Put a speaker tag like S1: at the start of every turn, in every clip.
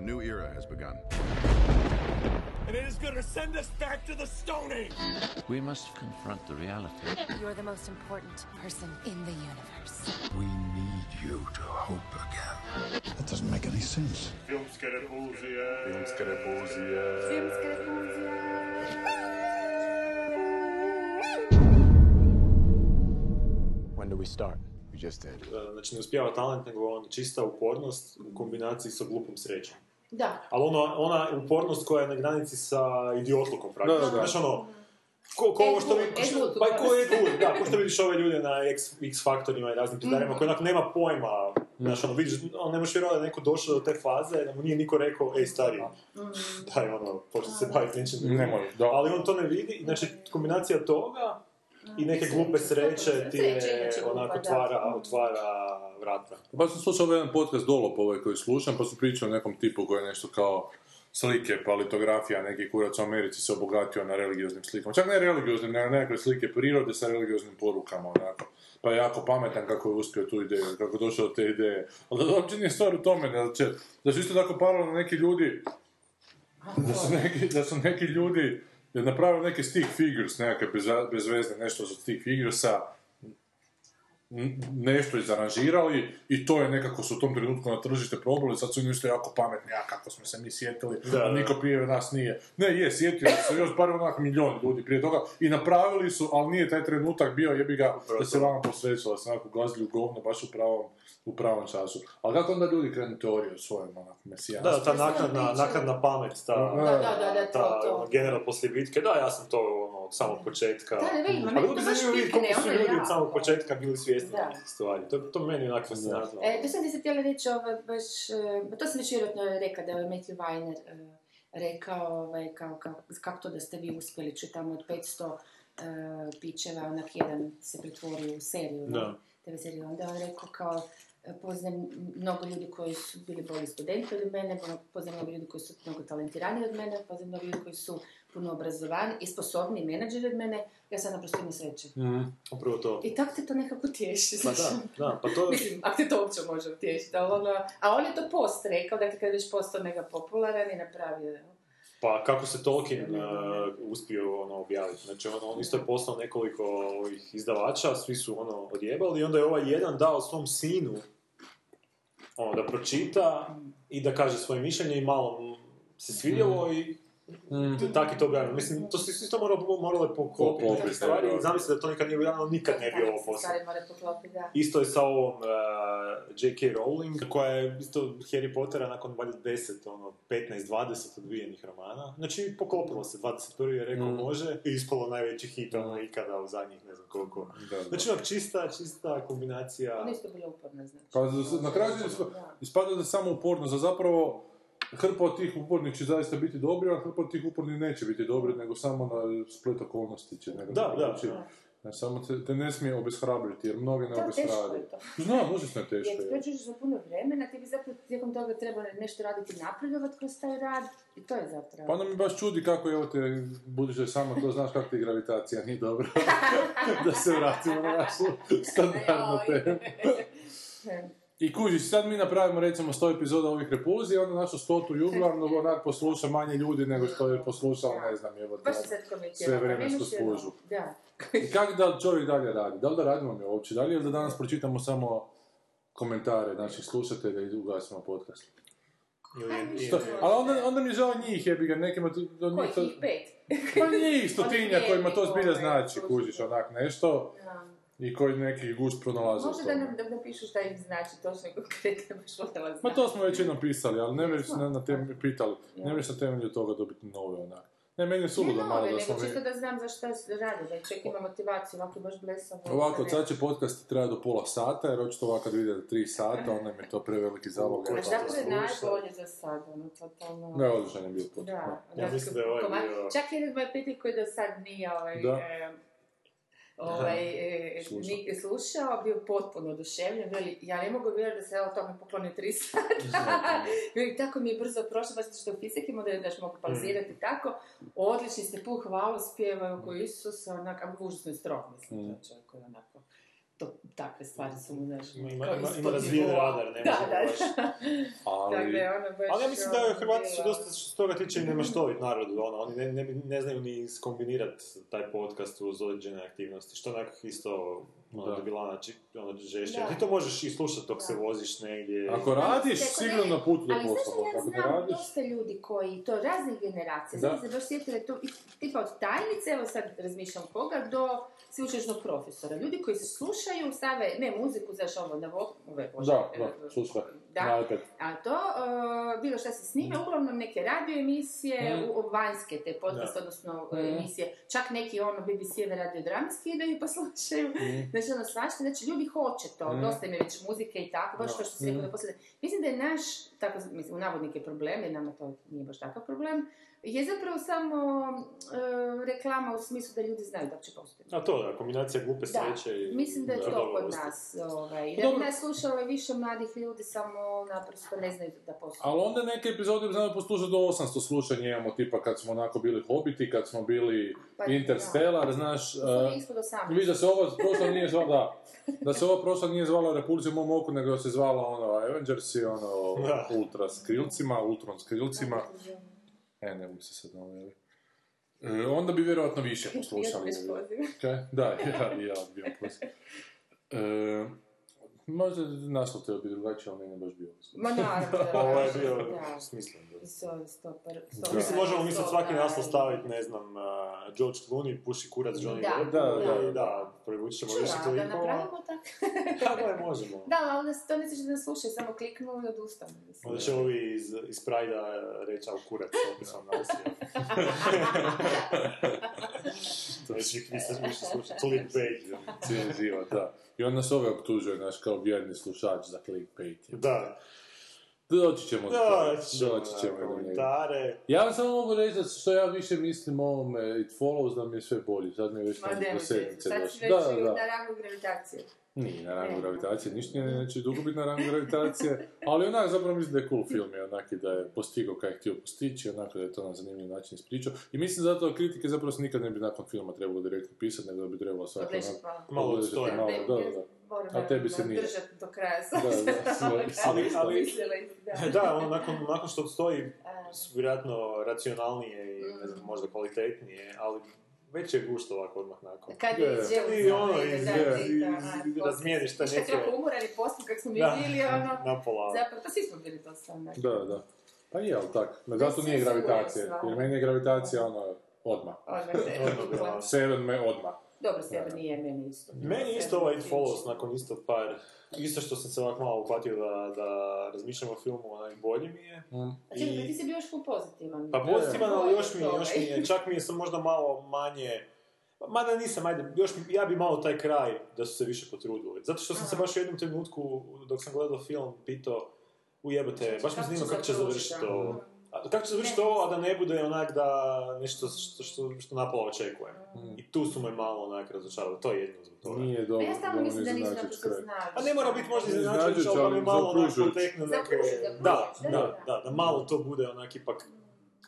S1: A new era has begun.
S2: And it is going to send us back to the Stone Age.
S3: We must confront the reality.
S4: You're the most important person in the universe.
S5: We need you to hope again. That doesn't make any sense.
S6: Filmske repulzije.
S7: Filmske.
S8: When do we start?
S1: We just did.
S6: Znači, ne uspijeva talent, nego on čista upornost u kombinaciji sa glupom srećom.
S9: Da.
S6: Ali ono, ona upornost koja je na granici sa idiotlukom, praktično.
S7: Da, da, da.
S6: Znaš, ono, ko, ko ovo što vi, pa ko je. Wood, da, ko što vidiš ove ljude na X, X faktorima i raznim pitarima, koji onak nema pojma, znaš, ono, vidiš, on ne možeš vjerovati da je neko došao do te faze, da mu nije niko rekao, ej, stari, daj, ono, počne se baviti nečim.
S7: Nemoj, da.
S6: Ali on to ne vidi, znači, kombinacija toga i neke glupe sreće ti je, onako, otvara, otvara vrata.
S7: Pa sam slušao ovaj jedan podcast Dolop ovaj koji slušam, pa su pričali o nekom tipu koji je nešto kao slike, pa litografija, neki kurac u Americi se obogatio na religioznim slikama. Čak ne religioznim, nego nekakve slike prirode sa religioznim porukama, onako. Pa je jako pametan kako je uspio tu ideju, kako je došao do te ideje. Ali da uopće nije stvar u tome, da, će, da su isto tako paralelno neki ljudi, da su neki, da su neki ljudi napravili neke stick figures, nekakve bez, bezvezne nešto za stick figuresa, nešto izaranžirali i to je nekako su u tom trenutku na tržište probali, sad su isto jako pametni, a kako smo se mi sjetili,
S6: Da,
S7: a
S6: da.
S7: niko prije nas nije. Ne, je, sjetili su se još bar onak milion ljudi prije toga i napravili su, ali nije taj trenutak bio, jebi ga, da se vama posvećalo, da se onako gazili u govno baš u pravom, u pravom času. Ali kako onda ljudi krenu teoriju o svojem onak mesijanstvu?
S6: Da, ta naknadna, naknadna pamet, ta,
S9: Da, da, da, da, to,
S6: ta
S9: to.
S6: ono, general poslije bitke, da, ja sam to ono, od samog početka.
S9: Da, ne
S6: Ali zanimljivo vidjeti koliko su
S9: ono
S6: ljudi od
S9: jako.
S6: samog početka bili svjesni
S9: Da.
S6: nekih stvari. To, to meni onak fascinantno.
S9: E, to sam ti se htjela reći, ovaj, baš, e, to sam već vjerojatno rekao da je Matthew Weiner e, rekao ovaj, kao, kao, kako to da ste vi uspjeli, če tamo od 500 e, pićeva, onak jedan se pretvorio u seriju?
S6: Da.
S9: TV seriju. Onda je on rekao kao, poznam mnogo ljudi koji su bili bolji studenti od mene, poznam mnogo ljudi koji su mnogo talentiraniji od mene, poznam mnogo ljudi koji su puno obrazovani i sposobniji menadžeri od mene, ja sam naprosto imam sreće.
S6: Mhm, upravo to.
S9: I tako te to nekako tješi.
S6: Pa da, da, pa to...
S9: Mislim, ako te to uopće može utješiti, ali ono, a on je to post rekao, dakle kad je već postao mega popularan i napravio.
S6: Pa kako se Tolkien uh, uspio ono, objaviti. Znači, ono, on isto je poslao nekoliko ovih izdavača, svi su ono odjebali i onda je ovaj jedan dao svom sinu ono, da pročita i da kaže svoje mišljenje i malo se svidjelo i
S7: Mm.
S6: tako je to objavljeno. Mislim, to su isto moralo, morale poklopiti neke stvari i zamisli da to nikad nije objavljeno, nikad ne bi ovo
S9: da.
S6: Isto je sa ovom uh, J.K. Rowling, koja je isto Harry Pottera nakon valjda 10, ono, 15-20 odvijenih romana. Znači, poklopilo se, 21. je rekao
S7: Mm.
S6: može i ispalo najveći hit ono ikada u zadnjih ne znam koliko.
S7: Da, da.
S6: Znači, onak čista, čista kombinacija...
S9: Ona isto bila uporna, znači.
S7: Pa na kraju ispa-
S9: Da.
S7: ispada da je samo uporno, za zapravo hrpa od tih upornih će zaista biti dobri, a hrpa od tih upornih neće biti dobri, nego samo na splet okolnosti će nekako
S6: Da, da,
S7: doći.
S6: da.
S7: Ne, samo te, te ne smije obeshrabriti, jer mnogi ne
S9: To teško je
S7: obeshrabri.
S9: to.
S7: Znam, užasno je teško.
S9: Jer
S7: je.
S9: pređeš za puno vremena, ti bi zapravo tijekom toga trebao nešto raditi napredovat kroz taj rad i to je zapravo.
S7: Pa onda mi baš čudi kako je ovo te, budući da samo to znaš kako ti gravitacija nije dobro. da se vratimo na našu standardnu temu. I kužiš, sad mi napravimo recimo 100 epizoda ovih repulzija, onda našu stotu jubilarnu onak posluša manje ljudi nego što je poslušalo, ne znam, evo
S9: sad komentirala.
S7: sve vremensku.
S9: Da.
S7: I kako da li čovjek dalje radi? Da li da radimo mi uopće dalje ili da danas pročitamo samo komentare naših slušatelja i ugasimo podcast? Što- ali onda, onda mi je žao njih, jebi ga, nekima do njih to...
S9: Pet?
S7: Pa njih stotinja kojima to zbilja znači, kužiš, onak nešto,
S9: Da.
S7: I koji neki gust pronalaze
S9: Može da nam da napišu šta im znači, točno i konkretno baš
S7: Ma to smo već jednom pisali, ali ne već na, na temelju, pitali, ne
S9: Ja.
S7: već na temelju toga dobiti nove onak. Ne, meni je
S9: Ne
S7: suludo malo da smo mi...
S9: čisto da znam za šta se radi, da čovjek ima motivaciju, ovako je baš blesavo.
S7: Ovako, sad će podcast traja do pola sata, jer očito ovako kad vide tri sata, onda mi je to preveliki zalog.
S9: A
S6: Pa
S9: zapravo je najbolje za sad, ono, totalno...
S7: Ne, odličan je bio podcast.
S9: Da.
S6: Ja mislim da je ovaj bio-
S9: Čak jedan moj prijatelj koji do sad nije ovaj,
S7: Da.
S9: e, ovaj, e,
S7: Slušao.
S9: ni- slušao, bio potpuno oduševljen, veli, ja ne mogu vjerovati da se o tome pokloni tri sata. Veli, tako mi je brzo prošlo, baš što u fiziki da daš mogu pauzirati tako. Odlični ste, pun hvalu, spjevaju oko Isusa, onak, a užasno je strog, mislim,
S7: Mm.
S9: to čovjek onako to, takve stvari su mu, znaš,
S6: Ima, ima, ima, ima razvijen radar, ne
S9: Da,
S6: možemo
S9: da,
S6: baš...
S9: da.
S7: Ali,
S9: Tako da je ono baš...
S6: Ali ja mislim da
S9: ono,
S6: Hrvati su dosta što toga tiče i nemaštovit narod, ono, oni ne, ne, ne znaju ni iskombinirati taj podcast uz određene aktivnosti, što onak isto, ono,
S7: Da.
S6: da. bila znači, ono, žešće. Ti to možeš i slušati dok se voziš negdje.
S7: ako
S9: Ali
S7: radiš, sigurno
S9: ne-
S7: na putu do
S9: Ali
S7: posla.
S9: znaš da ja znam dosta ljudi koji, to raznih generacija,
S7: Da.
S9: znam se baš sjetila je to, i- tipa od tajnice, evo sad razmišljam koga, do sveučilišnog profesora. Ljudi koji se slušaju, stave, ne muziku, znaš ovo, na vo, ove, bože,
S7: Da, da, slušaj,
S9: da, a to, e, bilo šta se snime, uglavnom neke radio emisije,
S7: Mhm.
S9: u, vanjske te podcast, odnosno e,
S7: Mhm.
S9: emisije, čak neki ono BBC-eve radio drame skidaju pa slušaju, znači ono svašta, znači ljudi hoće to,
S7: Mhm.
S9: dosta im je već muzike i tako, baš
S6: Da.
S9: kao što da poslije. Mislim da je naš, tako, mislim, u navodnike problem, jer nama to nije baš takav problem, je zapravo samo e, reklama u smislu da ljudi znaju da će postoji.
S6: A to da, kombinacija glupe
S9: Da,
S6: sreće i...
S9: mislim da je to kod nas. Ovaj, da bi nas slušalo više mladih ljudi, samo naprosto ne znaju da postoji.
S7: Ali onda neke epizode bi znamo poslušati do 800 slušanja imamo, tipa kad smo onako bili Hobiti, kad smo bili
S9: Pa,
S7: Interstellar, znaš...
S9: Da je ispod 18.
S7: Vidiš da se ova prošla nije zvala, da, da se ova prošla nije zvala Repulzija u mom oku, nego se zvala ono Avengersi, ono
S6: Da.
S7: Ultra s krilcima, Ultron s krilcima. E, ne mogu se sad jel? E, onda bi vjerojatno više poslušali. Kaj? Da, ja, ja bi bio poziv. E, možda naslov te bi drugačije, ali meni je baš bio.
S9: Ma naravno. da,
S6: Ovo je
S9: da,
S6: bio
S9: da.
S6: smislen. da.
S9: Sto- sto par- sto
S7: Da.
S6: Mislim, možemo mi sad svaki naslov staviti, ne znam, uh, George Clooney puši kurac Johnny
S9: Da,
S6: Depp.
S7: da,
S6: i
S7: da.
S6: da, privući ćemo više
S9: a da
S6: klikova.
S9: napravimo tako?
S6: Da, da, možemo.
S9: Da, ali onda se- to ne znači da ne slušaju, samo kliknu i odustanu. mislim.
S6: Onda će ovi iz, iz Prajda reći, a kurac, opet sam. Već ih nisam više slušao, clickbait.
S7: Cijeli život, da. I onda se ove optužuje, naš, kao vjerni slušač za clickbait.
S6: Da,
S7: Doći ćemo do
S6: da,
S7: doći ćemo
S6: na
S7: do njega.
S6: komentare.
S7: Ja vam samo mogu reći da što ja više mislim o ovome It Follows da mi je sve bolje, sad mi je već
S9: Ma
S7: tamo do
S9: nemojte,
S7: sedmice
S9: sad si
S7: došlo.
S9: već
S7: Da, da,
S9: na
S7: da.
S9: rangu gravitacije.
S7: Nije na rangu
S9: Ne.
S7: gravitacije, ništa nije, neće dugo biti na rangu gravitacije, ali onak zapravo mislim da je cool film, je onak i da je postigao kaj je htio postići, onako da je to na zanimljiv način ispričao. I mislim zato da kritike zapravo se nikad ne bi nakon filma trebalo direktno pisati, nego da bi trebalo svako
S9: Odlično,
S7: onak
S9: hvala.
S6: Malo odstoja.
S7: malo, da, da, da.
S9: moram
S7: A tebi se nije.
S9: držati do kraja.
S7: Da, da,
S6: Ali- ali-
S9: da.
S6: Da, ono, nakon, nakon što stoji, su vjerojatno racionalnije i ne znam, možda kvalitetnije, ali već je gušt ovako odmah nakon.
S9: Kad
S7: Je.
S9: izželio
S6: I ono, iz- razmijeniš te neke-
S9: Što je umoran i poslije kak smo mi bili, ono,
S6: Napola.
S9: zapravo, pa svi smo bili to sam, da.
S7: Da, da. Pa je, ali tak. Zato nije
S9: se
S7: gravitacija, jer meni je gravitacija ono, odmah.
S9: Odmah
S6: Odmah.
S7: Seven me odmah.
S9: Dobro, sebe nije, meni isto.
S6: Meni isto ovaj It Follows nakon isto par, isto što sam se ovako malo uhvatio da, da razmišljam o filmu, onaj bolji mi je.
S7: Mm.
S9: Čekaj, pa ti si bio još full pozitivan.
S6: Pa pozitivan, ali još mi, je, još mi je, čak mi je sam možda malo manje, mada nisam, ajde, još mi, ja bi malo taj kraj da su se više potrudili. Zato što sam se
S9: Aha.
S6: baš u jednom trenutku, dok sam gledao film, pitao, ujebote, baš me
S9: Kako
S6: zanima kako će
S9: završiti,
S6: ovo. A kako će završiti ovo, a da ne bude onak da nešto što, što, što napola očekujem.
S7: Mm.
S6: I tu su me malo onak razočarali, to je jedno zbog toga.
S7: Nije
S9: Pa
S7: dobro,
S9: ja stalno mislim da naprosto znao.
S6: A ne mora biti možda iznenađujuće, ali da mi malo onak potekne neke... Da,
S9: da,
S6: da,
S9: da.
S6: da, da malo to bude onak ipak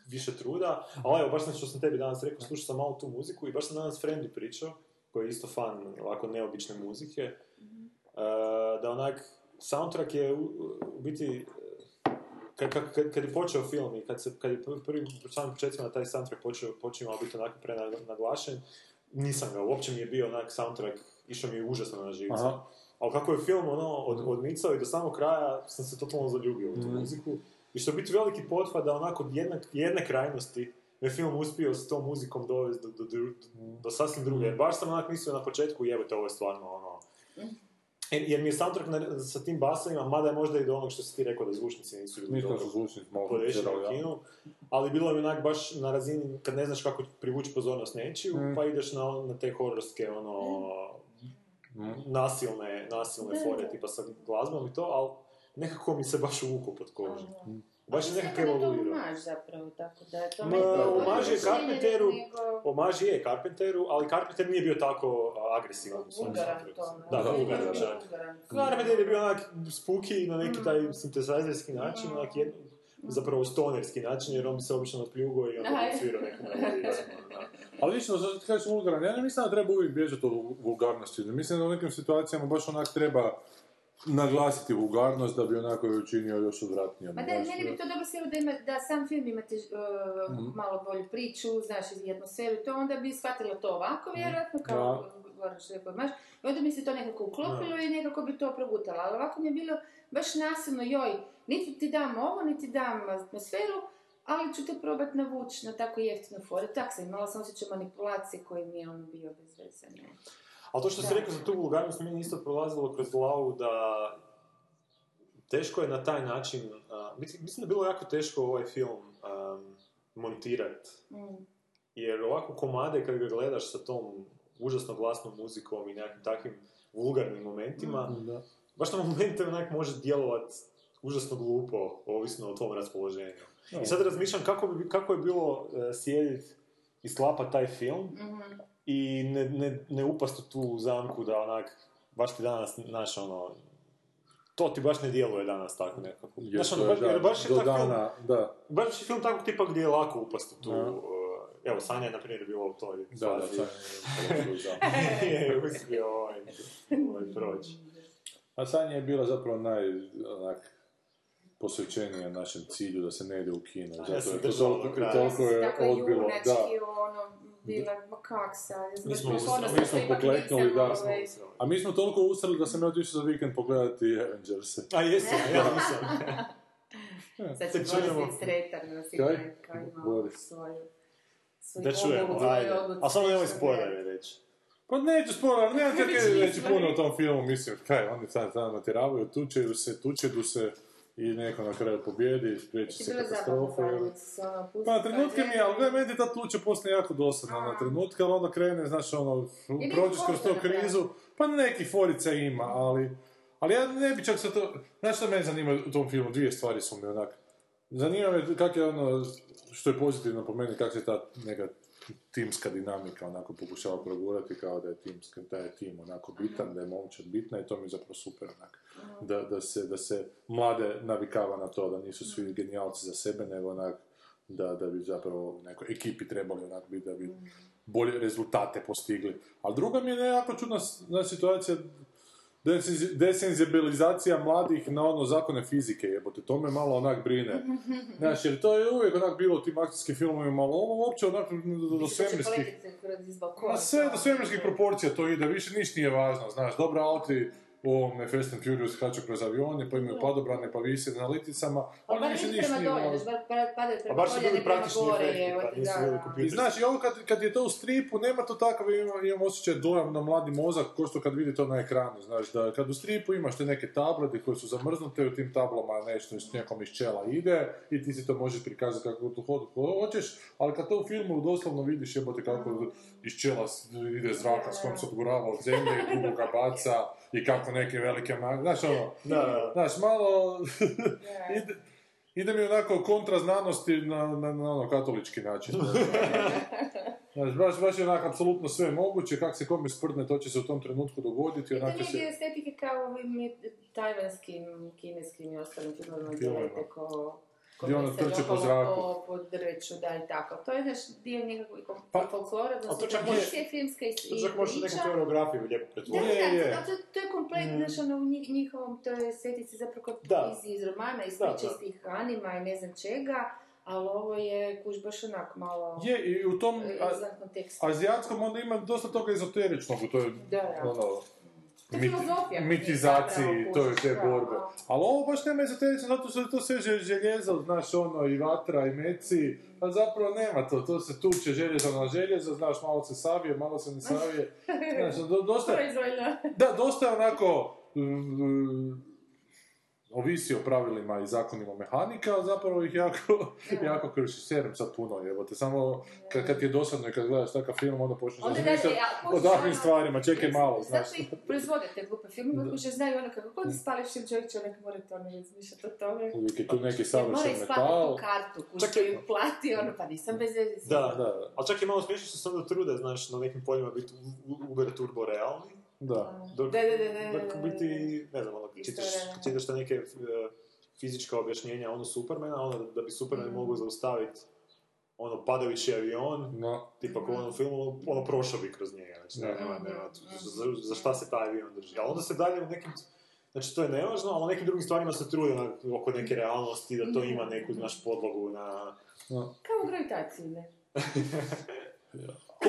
S6: više truda. Ali evo, baš sam što sam tebi danas rekao, slušao sam malo tu muziku i baš sam danas Friendu pričao, koji je isto fan ovako neobične muzike,
S9: Mhm.
S6: e, da onak, soundtrack je u, u biti, kad, kad, kad, kad je počeo film i kad, se, kad je prvi, u samim početcima taj soundtrack počeo, počeo biti onako prenaglašen, nisam ga, uopće mi je bio onak soundtrack, išao mi je užasno na živce.
S7: Aha.
S6: Ali kako je film ono, od, odmicao i do samog kraja sam se totalno zaljubio u tu
S7: Mhm.
S6: muziku. I što je biti veliki pothvat da onako od jedne, jedne krajnosti je film uspio s tom muzikom dovesti do, do, do, do sasvim druge. Jer baš sam onak mislio na početku, jebote, ovo je stvarno ono... Jer, jer mi je soundtrack na, sa tim basovima, mada je možda i do onog što si ti rekao da zvučnici nisu bili dobro
S7: su zvučni malo
S6: podešeni
S7: tjerali,
S6: u kinu, ali bilo mi onak baš na razini kad ne znaš kako privući pozornost nečiju,
S7: Mm.
S6: pa ideš na, na te hororske, ono,
S7: Mm.
S6: nasilne, nasilne
S9: Da,
S6: fore, tipa sa glazbom i to, ali nekako mi se baš uvuku pod kožu.
S9: Aha.
S6: Baš je nekako
S9: da je to
S6: evoluirao.
S9: omaž zapravo, tako da je to
S6: Ma, omaž je Carpenteru,
S9: nego-
S6: Omaž je Carpenteru, ali Carpenter nije bio tako agresivan u svom
S9: Vulgaran
S6: soundtracku.
S9: to,
S6: Da,
S7: da, da.
S6: čak. Carpenter je bio onak spooky na neki
S9: Mm.
S6: taj sintesajzerski način,
S9: Mm.
S6: onak jedno, zapravo stonerski način, jer on se obično napljugo i onda neku melodiju. da.
S7: Ali više, što ti kažeš vulgaran, ja ne mislim da treba uvijek bježati od vulgarnosti. Mislim da u nekim situacijama baš onak treba naglasiti vulgarnost da bi onako je učinio još odvratnijom.
S9: Ma da, meni bi to dobro sjelo da, ima, da sam film imate uh,
S7: Mhm.
S9: malo bolju priču, znaš, atmosferu i to, onda bi shvatila to ovako, vjerojatno, kao Goran što je rekao, maš, i onda bi se to nekako uklopilo i nekako bi to progutala, ali ovako mi je bilo baš nasilno, joj, niti ti dam ovo, niti dam atmosferu, ali ću te probat navući na tako jeftinu foru. Tak sam imala sam osjećaj manipulacije koji mi je ono bio bez veze.
S6: Ali to što si rekao za tu vulgarnost, meni isto prolazilo kroz glavu da teško je na taj način, a, mislim mislim da je bilo jako teško ovaj film um, montirati.
S9: Mm.
S6: Jer ovako komade kad ga gledaš sa tom užasno glasnom muzikom i nekakvim takvim vulgarnim momentima,
S7: Da.
S6: baš na momente onak može djelovat užasno glupo, ovisno o tom raspoloženju. I sad razmišljam kako, bi, kako je bilo uh, sjedit i sklapat taj film
S9: Mhm.
S6: I ne, ne, ne upast u tu zamku da onak, baš ti danas, znaš, ono, to ti baš ne djeluje danas tako nekako.
S7: Jer
S6: Znaš, ono,
S7: je,
S6: baš,
S7: da,
S6: jer baš je
S7: do
S6: tak film,
S7: dana, da,
S6: baš je film takvog tipa gdje je lako upast u tu,
S7: Da.
S6: uh, evo, Sanja je, na primjer, bila u toj
S7: da, da,
S6: fazi.
S7: je da.
S6: je uspio ovaj, ovaj proći.
S7: A Sanja je bila zapravo naj, onak, posvećenija našem cilju da se ne ide u kino. Zato
S6: se
S7: je to toliko, toliko je
S9: Tako
S7: odbilo. Da.
S9: ono, bila, ma kak sad, sam
S6: Mi smo-
S9: ponosna
S7: mi smo pokleknuli, da,
S9: ovaj,
S7: A mi smo toliko usrali da sam ja otišao za vikend pogledati Avengers.
S6: A jesam, ja nisam.
S9: Sad će. Boris biti sretan, da si
S7: Kaj?
S9: kao ima
S7: Boris.
S9: svoju,
S6: Da
S9: svoju
S6: ajde. A samo nemoj spoilere reći.
S7: Pa neću spoiler, čak
S9: Neću
S7: reći puno o tom filmu, mislim, kaj, oni sad tamo natjeravaju, tučeju se, tučedu se i neko na kraju pobjedi, spriječi se katastrofa. Pa trenutke mi je, ali gledaj, meni ta tuča poslije jako dosadna na trenutke, ali onda krene, znaš, ono, prođeš kroz to krizu, pa neki forica ima, ali, ali ja ne bi čak se to, znaš što mene zanima u tom filmu, dvije stvari su mi onak, zanima me kak je ono, što je pozitivno po meni, kako se ta neka timska dinamika onako pokušava progurati kao da je timska, da je tim onako bitan, da je momčad bitna i to mi je zapravo super onak. Da, da, se, da se mlade navikava na to, da nisu svi genijalci za sebe, nego onak da, da bi zapravo nekoj ekipi trebali onak biti, da bi bolje rezultate postigli. Ali druga mi je nekako čudna situacija desenzi- desenzibilizacija mladih na ono zakone fizike, jebote, to me malo onak brine. Znaš, jer to je uvijek onak bilo u tim akcijskim filmovima, malo ovo uopće onak do, svemirskih... Ma sve do svemirskih proporcija to ide, više ništa nije važno, znaš, dobro auti u ovome Fast and Furious skaču kroz avione, pa imaju padobrane, pa vise na liticama,
S9: ali bar
S7: više ništa
S9: prema
S7: nije
S9: dolje,
S7: važno.
S9: znaš, bar, bar, padaju
S6: A
S9: prema
S6: baš su
S9: dolje,
S6: bili
S9: ne prema
S6: praktični
S9: gore,
S6: efekti, pa.
S7: I znaš, i ovo kad, kad je to u stripu, nema to takav, imam, imam osjećaj dojam na mladi mozak, ko što kad vidi to na ekranu, znaš, da kad u stripu imaš te neke tablete koje su zamrznute, u tim tablama nešto s nekom iz čela ide i ti si to možeš prikazati kako tu hodu hoćeš, ali kad to u filmu doslovno vidiš jebote kako iz čela ide zraka s kojim se odgurava od zemlje i drugo ga baca i kako neke velike mag... Znaš, ono,
S6: Da, da.
S7: znaš, malo... Ide, ide mi onako kontra znanosti na, na, na ono katolički način. Znaš, baš, baš je onako apsolutno sve moguće, kak se kome sprdne, to će se u tom trenutku dogoditi,
S9: I to
S7: onako
S9: nije
S7: se...
S9: estetike kao ovim tajvanskim, kineskim i ostalim filmovima gdje
S7: Filmovima.
S9: lete ko
S7: Gdje ono trče po zraku.
S9: Po, po drveću, da i tako. To je naš dio nekakvog
S7: Pa-
S9: folklora,
S6: a to
S9: odnosno
S6: čak
S9: tradicije filmske i,
S6: To
S9: i
S6: čak
S9: priča.
S6: neku koreografiju lijepo
S9: Da,
S6: pretvoriti.
S9: da,
S7: Je, je.
S9: da, to, to je kompletno,
S6: Mm.
S9: znaš, ono, u njih- njihovom, to je estetici zapravo
S6: Da.
S9: iz, iz romana, iz
S6: Da,
S9: priče,
S6: da.
S9: iz tih anima i ne znam čega, ali ovo je, kuš, baš onako malo...
S7: Je, i u tom a, azijatskom onda ima dosta toga ezoteričnog u toj,
S9: Da, da.
S7: ono,
S9: To
S7: mit-
S9: filozofija.
S7: mitizaciji to te borbe. Ali ovo baš nema ezoterično, zato što je to sve že- željezo, znaš, ono, i vatra, i meci, a zapravo nema to, to se tuče željezo na željezo, znaš, malo se savije, malo se ne savije, znaš, do, dosta, da, dosta je onako, mm, ovisi o pravilima i zakonima mehanika, ali zapravo ih jako, jako krši. Serem sad puno jebote, samo kad, kad ti je dosadno i kad gledaš takav film, onda počneš
S9: Onda
S7: razmišljati
S9: da, ja,
S7: o takvim
S9: ono-
S7: stvarima, čekaj malo, znaš.
S9: Zato i proizvode te glupe filmove, koji znaju ono kako god spališ im čovjek onak mora to ne razmišljati o tome.
S7: Uvijek je tu neki
S9: Jer mora
S7: savršen metal.
S9: tu kartu, koju
S6: je-
S9: plati, ono, pa nisam bez veze.
S6: Da,
S7: Da, da.
S6: Ali čak i malo smiješno što se onda trude, znaš, na nekim poljima biti uber turbo realni.
S7: Da.
S6: Dok,
S9: Da, da, da, da,
S6: dok biti, ne znam, ono, čitaš, čitaš te neke e, fizička objašnjenja ono Supermana, ono da, da bi Superman
S9: Mm.
S6: mogao zaustaviti ono, padajući avion,
S7: No,
S6: tipa kao u onom filmu, ono, prošao bi kroz njega, znači, ne, nema, nema, za, za šta se taj avion drži. Ali onda se dalje u nekim, znači, to je nevažno, ali u nekim drugim stvarima se trudi oko neke realnosti, da to ima neku, znaš, podlogu na...
S7: no.
S9: Kao u gravitaciji, ne?
S6: Ko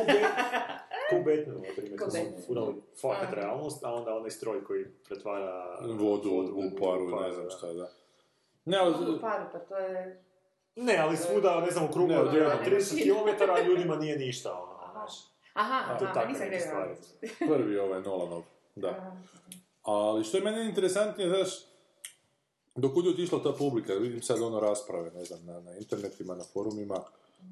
S6: ko u Batmanu, na primjer, kad su
S9: Batman.
S6: furali fakat realnost, a onda onaj stroj koji pretvara
S7: Vodu u paru,
S6: paru,
S7: ne znam šta, da. Ne, ali...
S9: U paru, pa to je...
S6: Ne, ali svuda, ne znam, u krugu od
S7: ne,
S6: jedno,
S9: ne.
S6: 30 km, a ljudima nije ništa, ono, znaš.
S9: Aha,
S6: To
S9: aha, nisam
S6: neke
S9: gledala.
S7: Prvi ovaj Nolanov, da. Ali što je meni interesantnije, znaš, dokud je otišla ta publika, vidim sad ono rasprave, ne znam, na, na internetima, na forumima,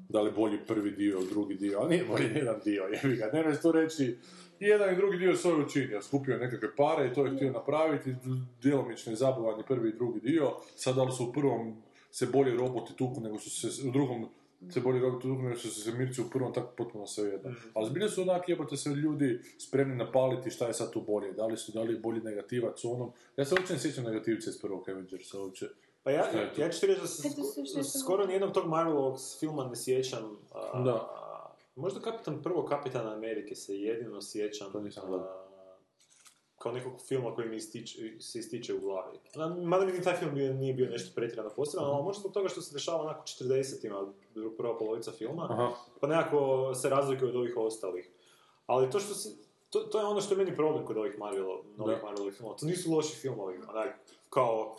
S7: da li bolji prvi dio, drugi dio, ali nije bolji jedan dio, jebi ga, ne tu reći, jedan i drugi dio svoj učinio, skupio nekakve pare i to je htio napraviti, djelomično je zabavan i prvi i drugi dio, sad da li su u prvom se bolje roboti tuku nego su se, u drugom se bolje roboti tuku nego su se mirci u prvom, tako potpuno sve jedno. Ali zbilja su onak jebote se ljudi spremni napaliti šta je sad tu bolje, da li su, da li je bolji negativac onom, ja se uopće ne sjećam negativca iz prvog Avengersa, uopće.
S6: Pa ja, ja ću ti reći da se skoro nijednog tog Marvelovog filma ne sjećam. a,
S7: Da.
S6: a, možda kapitan, prvo Kapitana Amerike se jedino sjećam.
S7: To nisam
S6: a, kao nekog filma koji mi ističe, se ističe u glavi. Mada mi taj film nije bio nešto pretjerano poseban, ali možda zbog toga što se dešava onako 40-ima, prva polovica filma,
S7: Aha.
S6: pa nekako se razlikuje od ovih ostalih. Ali to što se, to, to je ono što je meni problem kod ovih Marvelo, novih. Marvelovih filmova. To nisu loši filmovi, onak, kao,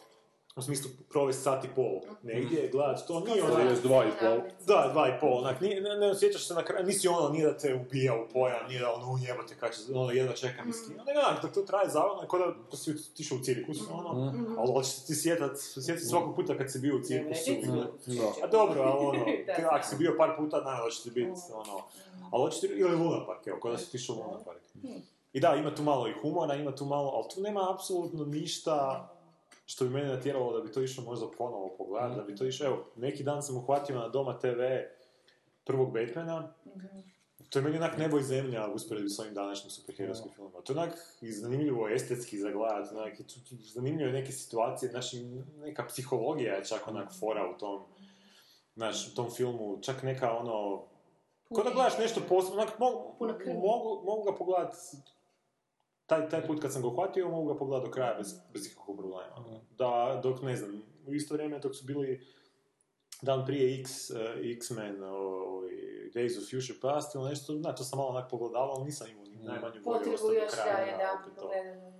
S6: u smislu provesti sat i pol negdje, gledat, to nije onak,
S7: je dva i pol.
S6: da, dva i pol, onak, nije, ne, ne osjećaš se na kraju, nisi ono, nije da te ubija u pojam, nije da ono ujebate kad će, ono, jedva čekam mm. skino, nego onak, da to traje kao da, da si otišao u cirkus, ono,
S7: Mhm.
S6: ali hoćeš se ti sjetat, sjetit svakog puta kad si bio u cirkusu,
S7: Da.
S6: a dobro, ali ono, ako si bio par puta, naravno će ti biti, ono, ali hoćeš ti, ili Luna Park, evo, kao da si otišao u Luna Park. I da, ima tu malo i humora, ima tu malo, ali tu nema apsolutno ništa što bi mene natjeralo da bi to išlo možda ponovo pogledati, da bi to išlo, evo, neki dan sam uhvatio na Doma TV prvog Batmana, to je meni onak nebo i zemlja u usporedbi s ovim današnjim superherojskim filmima. To je onak zanimljivo estetski za gledat, onak, tu zanimljive neke situacije, znači neka psihologija je čak onak fora u tom, znaš, u tom filmu, čak neka ono, Ko da gledaš nešto posebno, onak, mogu, mogu, mogu ga pogledat, taj, taj put kad sam ga uhvatio, mogu ga pogledat do kraja bez, bez ikakvog problema. Da, dok, ne znam, u isto vrijeme dok su bili dan prije X, uh, X-Men, o- ovi Days of Future Past ili nešto, znači to sam malo onak pogledavao, ali nisam imao ni najmanju volju
S9: Potrebu
S6: ostati do
S9: još da
S6: kraja.
S9: jedan
S6: opet
S9: put
S6: to.
S9: pogledam.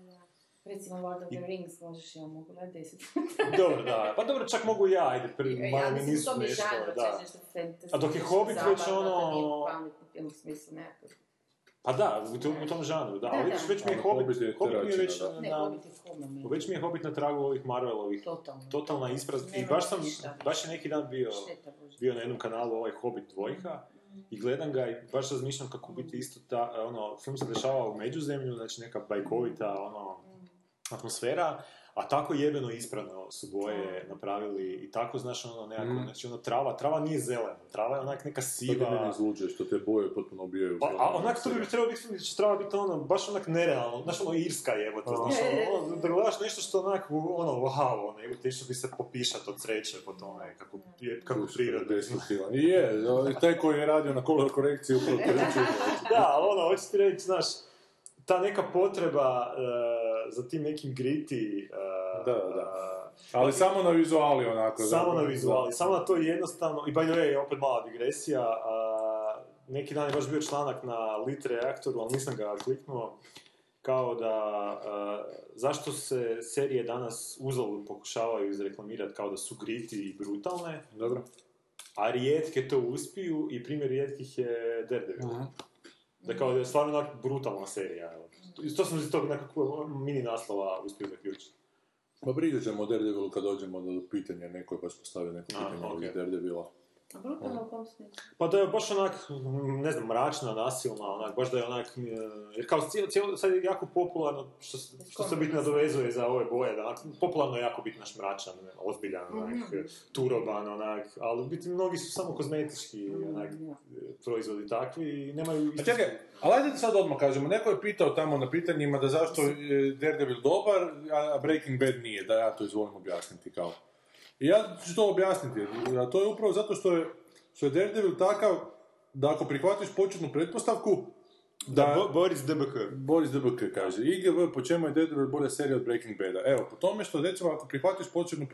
S9: Recimo Lord of the Rings, možeš ja mogu gledati deset.
S6: Dobro, da, pa dobro, čak mogu ja, ajde, prvi,
S9: Ja
S6: mada mi
S9: mislim,
S6: nisu
S9: to mi je
S6: nešto,
S9: žanr,
S6: da.
S9: da. nešto fantasy.
S6: A dok je
S9: nešto
S6: Hobbit već
S9: zabavno,
S6: ono-
S9: To nije pametni film u smislu nekakav.
S6: Pa da, u tom, u tom žanru, da,
S9: Da,
S6: ali već,
S9: da.
S6: već mi je Hobbit,
S7: Hobbit je
S6: Hobbit mi je već na,
S9: film.
S6: već mi je Hobbit na tragu ovih Marvelovih,
S9: Totalno.
S6: totalna ispraznost. I baš sam,
S9: ništa.
S6: baš je neki dan bio, bio na jednom kanalu ovaj Hobbit dvojka i gledam ga i baš razmišljam kako biti isto ta, ono, film se dešava u međuzemlju, znači neka bajkovita, ono, atmosfera, a tako jebeno ispravno su boje napravili i tako, znaš, ono, nekako,
S7: Mm.
S6: znači, ono, trava, trava nije zelena, trava je onak neka
S7: To ti mene
S6: siva,
S7: izluđuje što te boje potpuno ubijaju.
S6: Pa, a onak to bi trebalo biti će treba biti ono, baš onak nerealno, znaš ono Irska jebote, znaš ono, ono, da gledaš nešto što onak, ono, wow, ono, jebote, što bi se popišat od sreće po tome, kako, je, kako priroda.
S7: Destruktivan. I je, taj koji je radio na kolor korekciji upravo te čudio.
S6: Da, ali ono, hoću ti reći, znaš, ta neka potreba e, za tim nekim griti, e,
S7: Da, da. Ali samo na vizuali onako.
S6: Samo
S7: zapravo.
S6: na vizuali, samo na to jednostavno, i by the way, opet mala digresija, a, neki dan je baš bio članak na Lit Reaktoru, ali nisam ga kliknuo, kao da, zašto se serije danas uzalud pokušavaju izreklamirati kao da su griti i brutalne,
S7: Dobro.
S6: a rijetke to uspiju i primjer rijetkih je Daredevil. Da kao da je stvarno onak brutalna serija. evo. To sam iz tog nekakvog mini naslova uspio zaključiti.
S7: Pa pričat ćemo o Daredevilu kad dođemo do pitanja, neko je baš postavio neko pitanje iz Daredevila.
S9: A brutalno u kom smislu?
S6: Pa da je baš onak, ne znam, mračna, nasilna, onak, baš da je onak, e, jer kao cijelo, cijelo, sad je jako popularno, što, se- što se biti nadovezuje za ove boje, da onak, popularno je jako biti naš mračan, ozbiljan, onak, turoban, onak, ali u biti mnogi su samo kozmetički, onak, proizvodi takvi i nemaju...
S7: A čekaj, ali ajde sad odmah kažemo, neko je pitao tamo na pitanjima da zašto je Daredevil dobar, a Breaking Bad nije, da ja to izvolim objasniti kao. I ja ću to objasniti, a to je upravo zato što je što je Daredevil takav da ako prihvatiš početnu pretpostavku,
S6: Da,
S7: da,
S6: Bo- Boris DBK.
S7: Boris DBK kaže, IGV, po čemu je Daredevil bolja serija od Breaking Bada? Evo, po tome što, recimo, ako prihvatiš početnu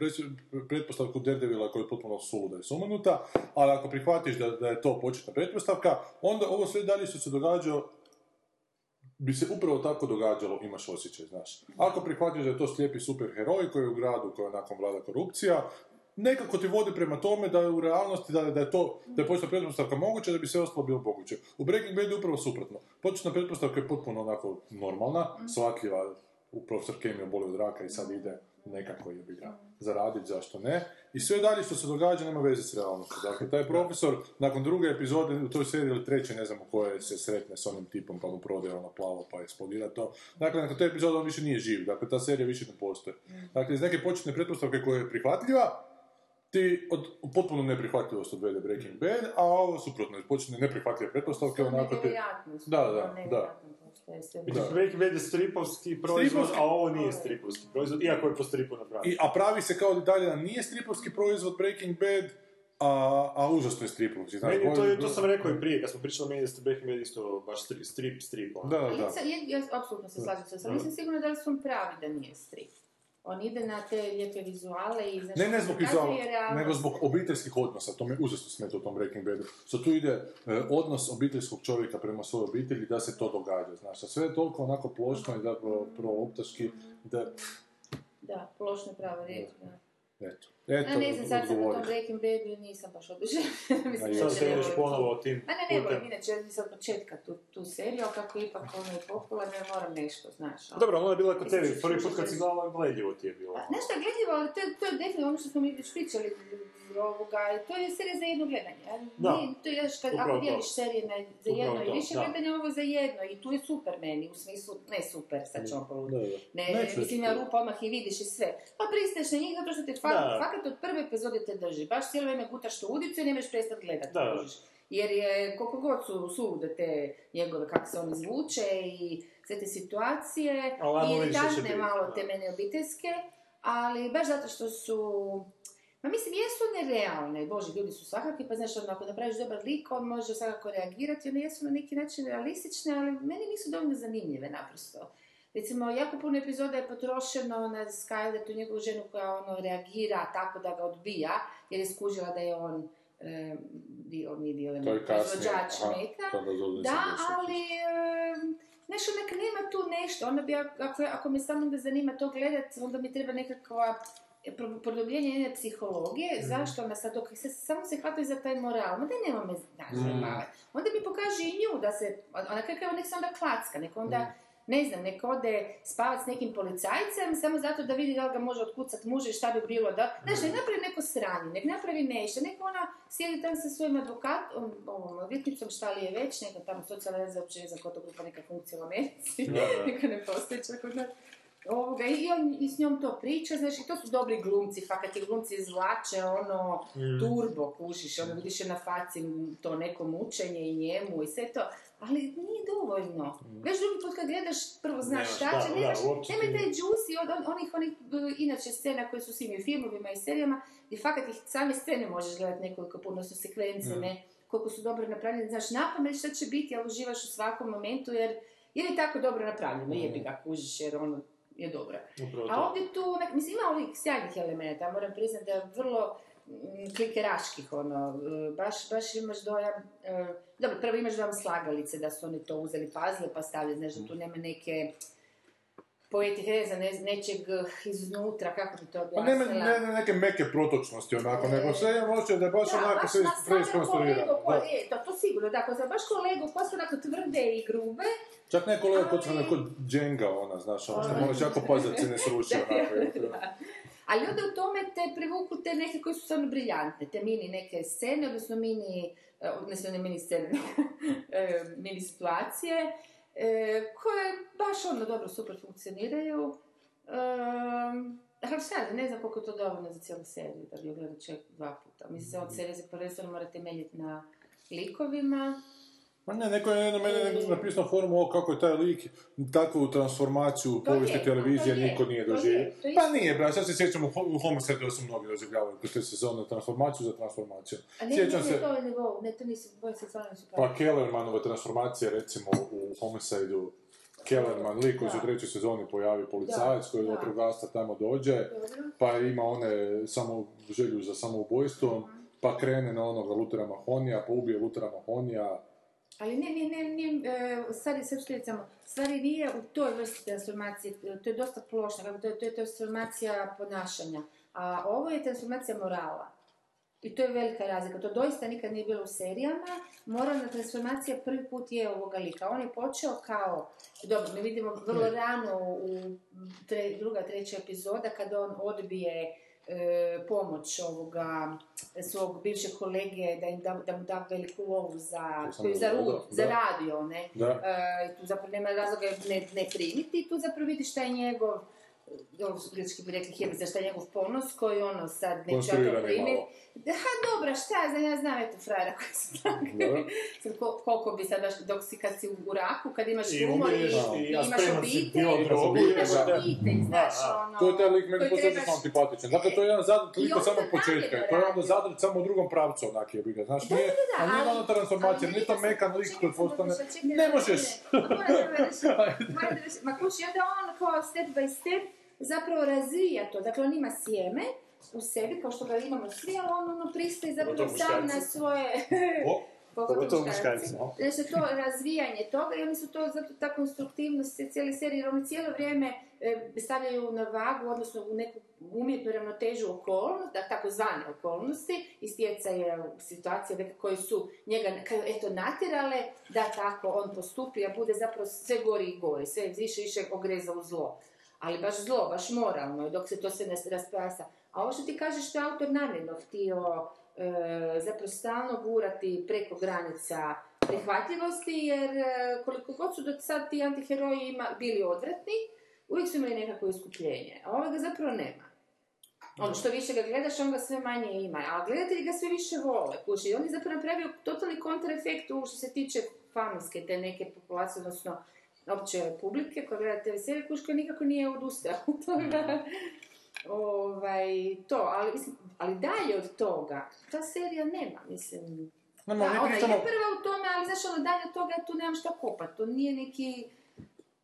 S7: pretpostavku Daredevila koja je potpuno suluda i sumanuta, ali ako prihvatiš da, da je to početna pretpostavka, onda ovo sve dalje što se događa bi se upravo tako događalo, imaš osjećaj, znaš. Ako prihvatiš da je to slijepi superheroj koji je u gradu koji je nakon vlada korupcija, nekako ti vodi prema tome da je u realnosti, da, da je to, da je početna pretpostavka moguća, da bi sve ostalo bilo moguće. U Breaking Badu je upravo suprotno. Početna pretpostavka je potpuno onako normalna, shvatljiva, u profesor Kemio boli od raka i sad ide nekako je ga zaraditi, zašto ne. I sve dalje što se događa nema veze s realnošću. Dakle, taj profesor, nakon druge epizode u toj seriji ili treće, ne znam u kojoj se sretne s onim tipom pa mu prodaje ono plavo pa eksplodira to. Dakle, nakon te epizode on više nije živ. Dakle, ta serija više ne postoji. Dakle, iz neke početne pretpostavke koja je prihvatljiva, ti od potpuno neprihvatljivost odvede Breaking Bad, a ovo suprotno, iz početne neprihvatljive pretpostavke, onako te...
S9: Nevjerojatnost,
S7: Da, da,
S9: ono
S7: da.
S6: Breaking Bad je stripovski proizvod,
S7: Stripovski-
S6: a ovo nije stripovski proizvod, iako je po stripu napravljen.
S7: I, a pravi se kao detalje da nije stripovski proizvod Breaking Bad, a, a užasno je stripovski. Znaš,
S6: Meni, to, je- to sam rekao i prije, kad smo pričali meni da ste Breaking Bad isto baš strip, strip, strip. ono.
S7: Da, da, da.
S9: ja, ja apsolutno se slažem sa ali nisam sigurna da li su pravi da nije strip. On ide na te lijepe vizuale i.
S7: Ne, ne zbog vizuala, nego zbog obiteljskih odnosa, to me užasno smeta u tom Breaking Badu. Što tu ide e, odnos obiteljskog čovjeka prema svojoj obitelji da se to događa, znaš, a sve je toliko onako plošno i zapravo prooptaški da,
S9: Da, plošno pravo riječ, da.
S7: Eto, eto,
S9: Ja ne znam, sad sam u tom. Breaking i nisam baš oduševljena. Mislim,
S7: A
S6: Sad se
S9: ne
S6: ideš ponovo tim
S9: Ma ne, ne
S6: putem.
S9: volim, inače ja nisam od početka tu, tu seriju, ali kako ipak ono je popularno, ja moram nešto, znaš. ono.
S6: Dobro, ono je bila kod tebi, prvi put kad si gledala, gledljivo ti je bilo.
S9: Pa, Znaš šta, gledljivo, ali to, to je definitivno ono što smo mi već pričali, ovoga, to je serija za jedno gledanje.
S6: Da.
S9: Nije, to je
S6: Upravo
S9: ako dijeliš serije na, za jedno i više
S6: da.
S9: gledanja, ovo za jedno i tu je super meni, u smislu, ne super, sad ćemo poluditi.
S6: Da.
S9: Ne,
S6: Neću
S9: mislim, na rupa odmah i vidiš i sve. Pa pristaješ na njih zato što te fakat od prve epizode te drži. Baš cijelo vrijeme gutaš tu udicu i nemaš prestati gledati.
S6: Da.
S9: Jer je, koliko god su sulude te njegove, kako se on izvuče i sve te situacije, i
S6: što
S9: iritantne malo te mene obiteljske, ali baš zato što su... Ma mislim, jesu nerealne, bože, ljudi su svakakvi, pa znaš, ono, ako napraviš dobar lik, on može svakako reagirati, one jesu na neki način realistične, ali meni nisu dovoljno zanimljive, naprosto. Recimo, jako puno epizoda je potrošeno na Skyler, tu njegovu ženu koja ono reagira tako da ga odbija, jer je skužila da je on e, dio, nije dio, proizvođač meka.
S7: da
S9: ali, znaš, onak nema tu nešto, onda bi, ako, ako me samo da zanima to gledat, onda mi treba nekakva produbljenje njene psihologije,
S7: Mhm.
S9: zašto ona sad, dok se, samo se hvataju za taj moral, ma da nema me,
S7: Mhm.
S9: zajebavati. onda mi pokaže i nju da se, ona kako nek se onda klacka, nek onda,
S7: Mhm.
S9: ne znam, nek ode spavat s nekim policajcem, samo zato da vidi da li ga može otkucat muže i šta bi bilo da, znaš,
S7: Mhm.
S9: nek napravi neko sranje, nek napravi nešto, nek ona sjedi tamo sa svojim advokatom, ovom, odvjetnicom, šta li je već, neka tamo socijalna veza, uopće ne znam to grupa neka funkcija u Americi, neka ne postoji čak kod nas. Ovoga, i, on, I s njom to priča, znaš, i to su dobri glumci, fakat ti glumci izvlače ono
S6: Mm.
S9: turbo, kušiš, ono vidiš je na faci to neko mučenje i njemu i sve to, ali nije dovoljno. Već drugi put kad gledaš, prvo znaš
S6: Nemaš,
S9: šta
S6: da,
S9: će, nemaš, nema
S6: ti-
S9: taj juicy od on- onih, onih inače scena koje su svim i filmovima i serijama, i fakat ih same scene možeš gledati nekoliko puno su sekvence,
S6: Mm.
S9: ne, koliko su dobro napravljene, znaš napamet šta će biti, ali uživaš u svakom momentu, jer, jer je tako dobro napravljeno, jebi ga kužiš, jer ono je dobro.
S6: Upravo
S9: A ovdje tu, onak, mislim, ima ovih sjajnih elemenata, moram priznati da je vrlo mm, klikeraških, ono, e, baš, baš imaš dojam, e, dobro, prvo imaš dojam slagalice, da su oni to uzeli pazle pa stavili, znaš, da tu nema neke poetike, ne nečeg iznutra, kako bi to
S7: Pa
S9: objasnila.
S7: ne, ne, neke meke protočnosti onako,
S9: E,
S7: nego sve imam osjećaj da je baš
S9: Da,
S7: onako
S9: baš
S7: sve preiskonstruirano. Da.
S9: To, to sigurno, da, ko za baš kolegu, ko su onako tvrde i grube,
S7: Čak ne kolega kod sam kod Jenga, ona, znaš, ono što
S9: Ono.
S7: moraš jako paziti da se ne sruši onako.
S9: Da. Ali onda u tome te privuku te neke koje su stvarno briljantne, te mini neke scene, odnosno mini, eh, odnosno ne mini scene, eh, mini situacije, eh, koje baš ono dobro, super funkcioniraju. Um, ali sad, ne znam koliko je to dovoljno za cijelu seriju, da bi gledao čovjek dva puta. Mislim, se od serije se prvenstveno mora temeljiti na likovima,
S7: Ma ne, neko je jedno mene neko napisao formu o kako je taj lik takvu transformaciju u
S9: To
S7: povijesti
S9: je,
S7: televizije
S9: to je,
S7: niko nije doživio. Pa nije, bra, sad se sjećam u, Ho- u Homesteadu da su mnogi doživljavali kroz te sezone transformaciju za transformaciju.
S9: A ne,
S7: Sjećam
S9: ne,
S7: se,
S9: ne, to je nivou, ne, to nisu, boje se stvarno nisu
S7: pa
S9: pravi.
S7: Kellermanove transformacije recimo u Homicide-u, Kellerman, lik koji se u trećoj sezoni pojavi policajac koji
S9: da.
S7: od tamo dođe, pa ima one samo želju za samoubojstvom, pa krene na onoga Lutera Mahonija, pa ubije Lutera Mahonija,
S9: Ali ne, ne, ne, ne, e, stvari, što recimo, stvari nije u toj vrsti transformacije, to je dosta plošno, kako to je, to je transformacija ponašanja, a ovo je transformacija morala. I to je velika razlika, to doista nikad nije bilo u serijama, moralna transformacija prvi put je ovoga lika. On je počeo kao, dobro, mi vidimo vrlo rano u tre, druga, treća epizoda, kada on odbije e, pomoć ovoga svog bivšeg kolege da, im da, da mu da veliku lovu za,
S7: To
S9: za, rud,
S7: da,
S9: za radio, ne?
S7: da.
S9: E, tu zapravo nema razloga ne, ne primiti, tu zapravo vidiš šta je njegov ovo su grčki bi rekli hjebi, šta je njegov ponos koji ono sad neću ja to primiti. Ha, dobra, šta ja znam, ja znam, eto, frajera koji su takvi. Ko- koliko bi sad baš, dok si, kad si u raku, kad imaš
S6: I
S9: umor i, i
S6: i- a
S9: imaš obitelj, imaš obitelj, znaš, ono...
S7: To je taj lik meni posebno
S9: trebaš-
S7: sam antipatičan. Dakle, to je jedan zadruč
S9: I
S7: lik od samog
S9: to
S7: početka. To je onda zadruč samo u drugom pravcu onak je ga. Znaš,
S9: Da,
S7: nije,
S9: da, da,
S7: ali nije ona transformacija, nije to mekan lik koji postane... Ne možeš!
S9: Ma kući, onda on kao step by step zapravo razvija to. Dakle, on ima sjeme u sebi, kao što ga imamo svi, ali on ono pristaje zapravo sam na svoje...
S6: O,
S9: Pogotovo muškarci. Znači, to razvijanje toga i oni su to, zato ta konstruktivnost se cijele serije, jer oni cijelo vrijeme e, stavljaju na vagu, odnosno u neku umjetnu ravnotežu okolnost, da, takozvane okolnosti i stjecaje situacije neke koje su njega eto natjerale da tako on postupi, a bude zapravo sve gori i gori, sve više i više ogreza u zlo. Ali baš zlo, baš moralno, dok se to sve ne rasprasa. A ovo što ti kažeš, što je autor namjerno htio e, zapravo stalno gurati preko granica prihvatljivosti, jer e, koliko god su do sad ti antiheroji ima, bili odvratni, uvijek su imali nekako iskupljenje. A ovoga zapravo nema. Ono što više ga gledaš, on ga sve manje ima. A gledatelji ga sve više vole. Kuži. I on je zapravo napravio totalni kontraefekt u što se tiče familijske te neke populacije, odnosno opće publike koja gleda te serije, kuš koja nikako nije odustao od toga. ovaj, to, ali, mislim, ali dalje od toga, ta serija nema, mislim,
S7: Ne,
S9: da,
S7: ma, mi
S9: ona
S7: pričamo,
S9: je prva u tome, ali znaš, ono dalje od toga tu nemam šta kopat, to nije neki...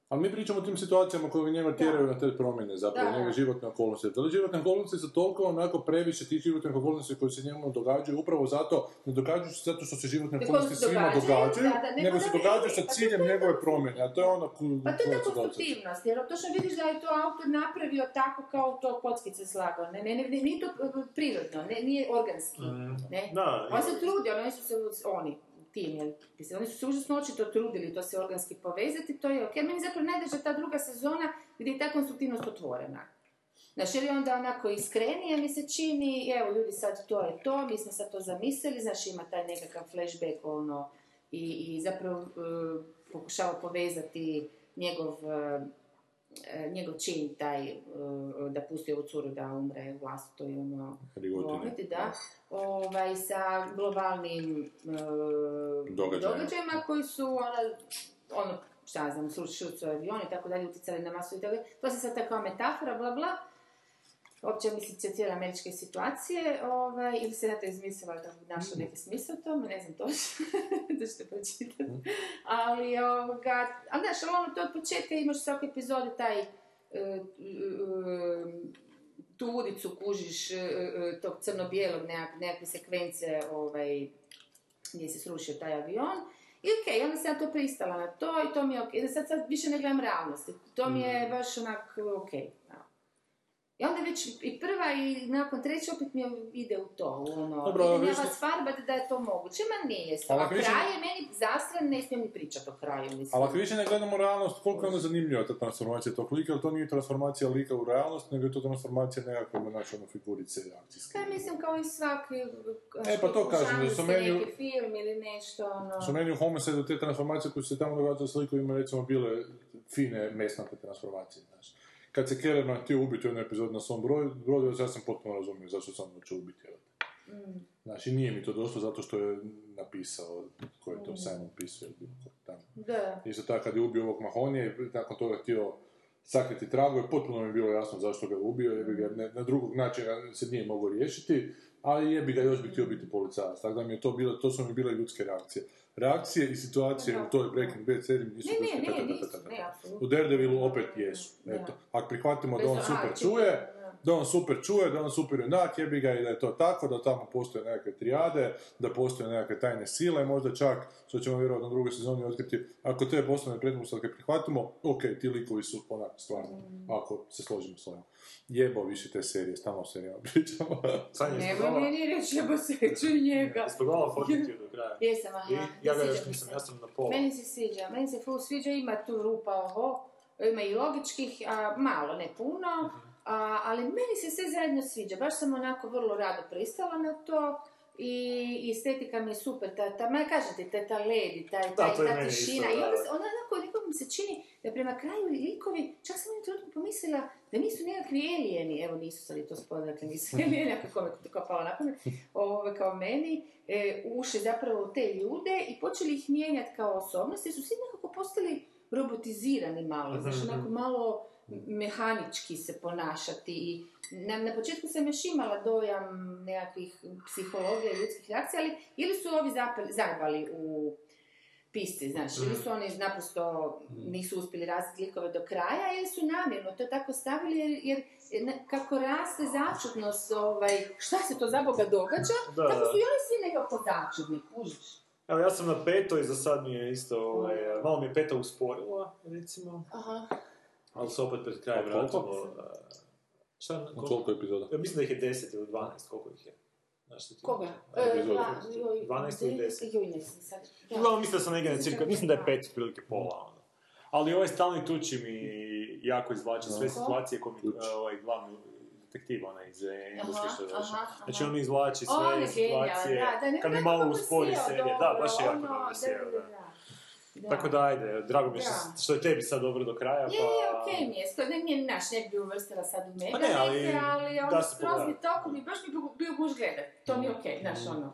S7: ali mi pričamo o tim situacijama koje njega tjeraju na te promjene, zapravo,
S9: Da.
S7: njega životne okolnosti. Da li životne okolnosti su toliko onako previše tih životnih okolnosti koji se njemu događaju, upravo zato, ne događaju se zato što se životne okolnosti svima
S9: događaju,
S7: događaju,
S9: da, da, nego
S7: se
S9: da,
S7: događaju sa
S9: pa to
S7: ciljem
S9: je
S7: njegove
S9: to.
S7: promjene, a to je ono ku,
S9: Pa to je ta konstruktivnost, jer točno vidiš da je to autor napravio tako kao to kockice slagao. Ne, ne, ne, ne, nije to prirodno, ne, nije organski. Ne?
S6: Da,
S9: On se trudio, oni su se, oni, tim, jel, mislim, oni su se užasno očito trudili to se organski povezati, to je ok. Meni zapravo najdraža ta druga sezona gdje je ta konstruktivnost otvorena. Znaš, jer je onda onako iskrenije mi se čini, evo ljudi sad to je to, mi smo sad to zamislili, znaš ima taj nekakav flashback ono, i, i zapravo e, pokušava povezati njegov, e, njegov čin taj e, da pusti ovu curu da umre vlastito i ono vomiti, da, ovaj, sa globalnim e,
S7: Događajima.
S9: događajima koji su ono, ono šta znam, su avion i tako dalje, utjecali na masu i tako. To se sad tako kao metafora, bla bla. Opće mislice cijele američke situacije, ovaj, ili se na to izmislila da bi našao neki smisao tome, ne znam točno, da ćete pročitati. Ali, ovoga, ali znaš, ono, to od početka imaš u svakoj epizodi taj, e, e, tu udicu kužiš e, e, tog crno-bijelog nekak, nekakve sekvence ovaj, gdje se srušio taj avion. I okej, onda sam ja to pristala na to i to mi je okej. Sad, sad više ne gledam realnosti. To mi je baš onak okej. da. I onda već i prva i nakon treće opet mi ide u to, ono,
S7: Dobro,
S9: idem ja vas farbat da je to moguće, ma nije se. A kraj je meni zastran, ne smijem ni pričati o kraju, mislim.
S7: Ali ako više ne gledamo realnost, koliko je onda zanimljiva ta transformacija tog lika, jer to nije transformacija lika u realnost, nego je to transformacija nekakve naše ono, figurice akcijske.
S9: Ja mislim kao i svaki...
S7: E, pa to kažem, da su meni-
S9: neki film ili nešto, ono...
S7: Su meni u Homicide te transformacije koje su se tamo događale s likovima, recimo, bile fine mesnate transformacije, znaš. Kad se Kellerman htio ubiti u jednoj epizodi na svom broju, brodu, ja sam potpuno razumio zašto sam hoće ubiti.
S9: Mm.
S7: Znači, nije mi to došlo zato što je napisao ko je tom Simon Pisu ili bilo ko tamo.
S9: Da.
S7: Isto tako kad je ubio ovog Mahonije, nakon toga htio sakriti tragove, potpuno mi je bilo jasno zašto ga je ubio, jer bi ga ne- na drugog načina se nije mogao riješiti, ali je bi ga još bi htio biti policajac. Tako da mi je to bilo, to su mi bile ljudske reakcije. Reakcije i situacije u toj Breaking Bad seriji nisu
S9: Ne, ne, ne, ne,
S7: opet jesu.
S9: Da.
S7: Eto, ako prihvatimo da
S9: Bez-
S7: on
S9: aha,
S7: super
S9: čekaj,
S7: čuje,
S9: da.
S7: Da on super čuje, da on super junak, jebi ga i da je to tako, da tamo postoje nekakve trijade, da postoje nekakve tajne sile, možda čak, što ćemo vjerojatno u drugoj sezoni otkriti, ako te poslovne pretpostavke prihvatimo, ok, ti likovi su onak stvarno,
S9: Mm.
S7: ako se složimo s ovim. Jebo više te serije, stalno o serijama pričamo.
S6: Sanja,
S9: Nemoj
S6: ispogledala-
S9: meni reći, jebo se, čuj njega.
S6: ispogledala Fortitude do kraja.
S9: Jesam, aha.
S6: I ja ga još
S9: mi
S6: nisam, ja sam na pola.
S9: Meni se sviđa, meni se full sviđa, ima tu rupa oho, ima i logičkih, a, malo, ne puno, a, ali meni se sve zajedno sviđa, baš sam onako vrlo rado pristala na to i estetika mi je super, ta, ta, ma kažete, ta, ta led i taj,
S6: Da,
S9: ta
S6: meni
S9: tišina, i
S6: da.
S9: onda ona onako, nekako mi se čini da prema kraju likovi, čak sam jednom trenutku pomislila da nisu nekakvi elijeni, evo nisu sad to spoda, dakle nisu elijeni, ako kome to palo na pamet, ove, kao meni, e, ušli zapravo u te ljude i počeli ih mijenjati kao osobnosti, jer su svi nekako postali robotizirani malo, znaš,
S6: Mhm.
S9: onako malo mehanički se ponašati i na, na početku sam još imala dojam nekakvih psihologija i ljudskih reakcija, ali ili su ovi zapali, zajebali u pisci, znaš, ili su oni naprosto nisu uspjeli razviti likove do kraja, ili su namjerno to tako stavili, jer, jer kako raste začudnost, ovaj, šta se to za Boga događa,
S6: Da,
S9: tako su i oni svi nekako začudni, kužiš.
S6: Evo, ja sam na petoj, za sad mi je isto, ovaj, malo mi je peta usporila, recimo,
S9: Aha.
S6: Ali se opet pred kraj
S7: koliko?
S6: vratilo. eh, Šta,
S7: Koliko epizoda?
S6: Ja mislim da ih je 10 ili 12, koliko ih je. Znaš ti-
S9: Koga?
S7: Epizoda.
S9: E, la- joj,
S6: 12 ili
S9: de-
S6: 10?
S9: Joj, ne sad. Ja.
S6: Uglavnom mislim da sam negdje na cirka, mislim da je pet otprilike pola, ono. Ali ovaj stalni tuči mi jako izvlači sve situacije koje mi eh, ovaj glavni detektiv, onaj iz Engleske što je došao. Znači on mi izvlači sve
S9: je
S6: situacije, kad mi malo uspori
S9: sjeo
S6: serija. Da, baš je jako
S9: ono,
S6: dobro
S9: da, da.
S6: Tako da ajde, drago mi je što, što je tebi sad dobro do kraja,
S9: Je,
S6: pa...
S9: je, okej mi je, sto, ne, nije naš, ne bi uvrstila sad u mega
S6: Pa ne, ali
S9: neke, ali ono
S6: se
S9: skroz mi baš mi bio, guš gledat, to mi je okej, znaš,
S6: Mm.
S9: ono,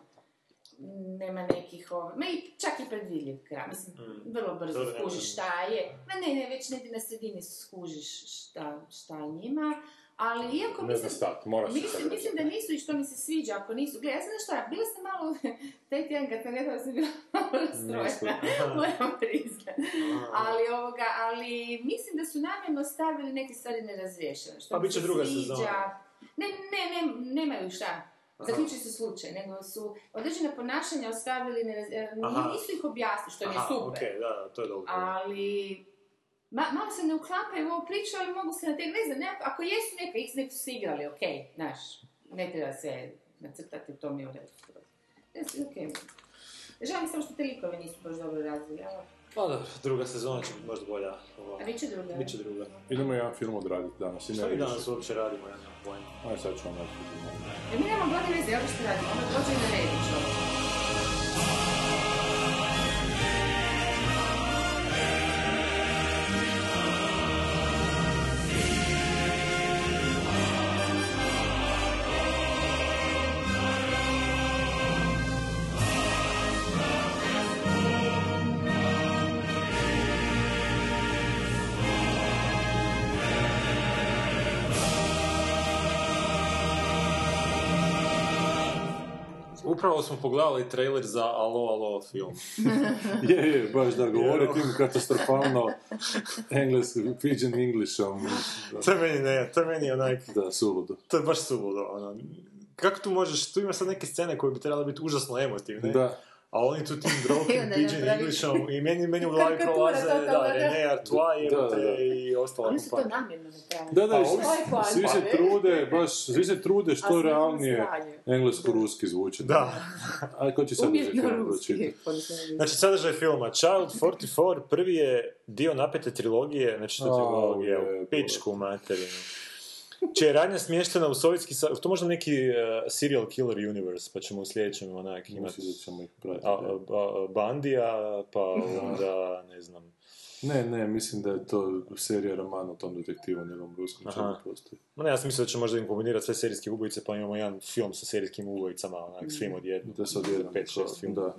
S9: nema nekih, ovo, ma i čak i predvidljiv kraj, mislim,
S6: Mm.
S9: vrlo brzo
S6: Dobro, nema
S9: skužiš šta je, ma ne, ne, već negdje na sredini skužiš šta, šta njima, ali iako
S7: Ne
S9: mislim,
S7: znam stat, moraš se
S9: Mislim, mislim da nisu i što mi se sviđa ako nisu. Gle, ja znam šta, bila sam malo, taj tjedan kad sam gledala sam bila malo rastrojena, moram. Ali, ovoga, ali mislim da su namjerno stavili neke stvari nerazriješene. Što
S6: Pa
S9: mi
S6: bit će
S9: se
S6: druga
S9: sviđa.
S6: sezona.
S9: Ne, ne, ne, nemaju šta. Zaključi se slučaj, nego su određene ponašanja ostavili, e,
S6: Aha.
S9: nisu ih objasnili, što je
S6: Aha,
S9: super.
S6: okej, da, da, to je dobro.
S9: Ali, ma, malo se ne uklapaju u ovu priču, ali mogu se na te, ne znam, nekako, ako jesu neka, x nek su se igrali, okej, znaš, ne treba se nacrtati, to mi je u redu. okej. Žao mi samo što te likove nisu baš dobro razvili, ali,
S6: Pa dobro, druga sezona će biti možda bolja. Ova.
S9: a bit će druga.
S6: Bit će druga.
S7: Idemo jedan film odraditi danas. i ne
S6: Što mi danas uopće radimo, ja nemam pojma.
S7: Aj sad ću vam reći.
S9: E, mi nemamo blage veze, evo što radimo, ono dođe na redu čovjek.
S6: Upravo smo pogledali trailer za Alo, Alo film.
S7: Je, je, baš da govori tim katastrofalno engleskim, pidgin Englishom.
S6: To je meni ne, to je meni onak,
S7: Da, suludo.
S6: to je baš suludo, ono. Kako tu možeš, tu ima sad neke scene koje bi trebale biti užasno emotivne,
S7: Da.
S6: A oni tu tim broken pidgin Englishom i meni, meni u glavi prolaze, da,
S9: da.
S6: René Artois
S7: da.
S6: i ostala
S9: Oni su to namjerno napravili.
S7: Da, da,
S6: Pa,
S7: svi,
S6: ovi-
S7: svi se trude, baš, svi se trude
S9: A
S7: što realnije englesko-ruski zvuči.
S6: Da.
S7: A ko će sad
S9: ruski.
S7: pročitati?
S6: Znači, sadržaj filma. Child 44, prvi je dio napete trilogije, znači što
S7: Au,
S6: trilogije, pičku materinu. Čija je radnja smještena u Sovjetski sa... To možda neki uh, serial killer universe, pa ćemo u sljedećem onak imati
S7: ćemo ih pratiti.
S6: a, a, a, Bandija, pa onda, ne znam...
S7: Ne, ne, mislim da je to serija romana o tom detektivu, njegovom ruskom čemu postoji.
S6: Ma ne, ja sam mislio da će možda im kombinirati sve serijske ubojice, pa imamo jedan film sa serijskim ubojicama, onak, svim odjednom.
S7: Da se odjednom.
S6: Pet, šest filmova.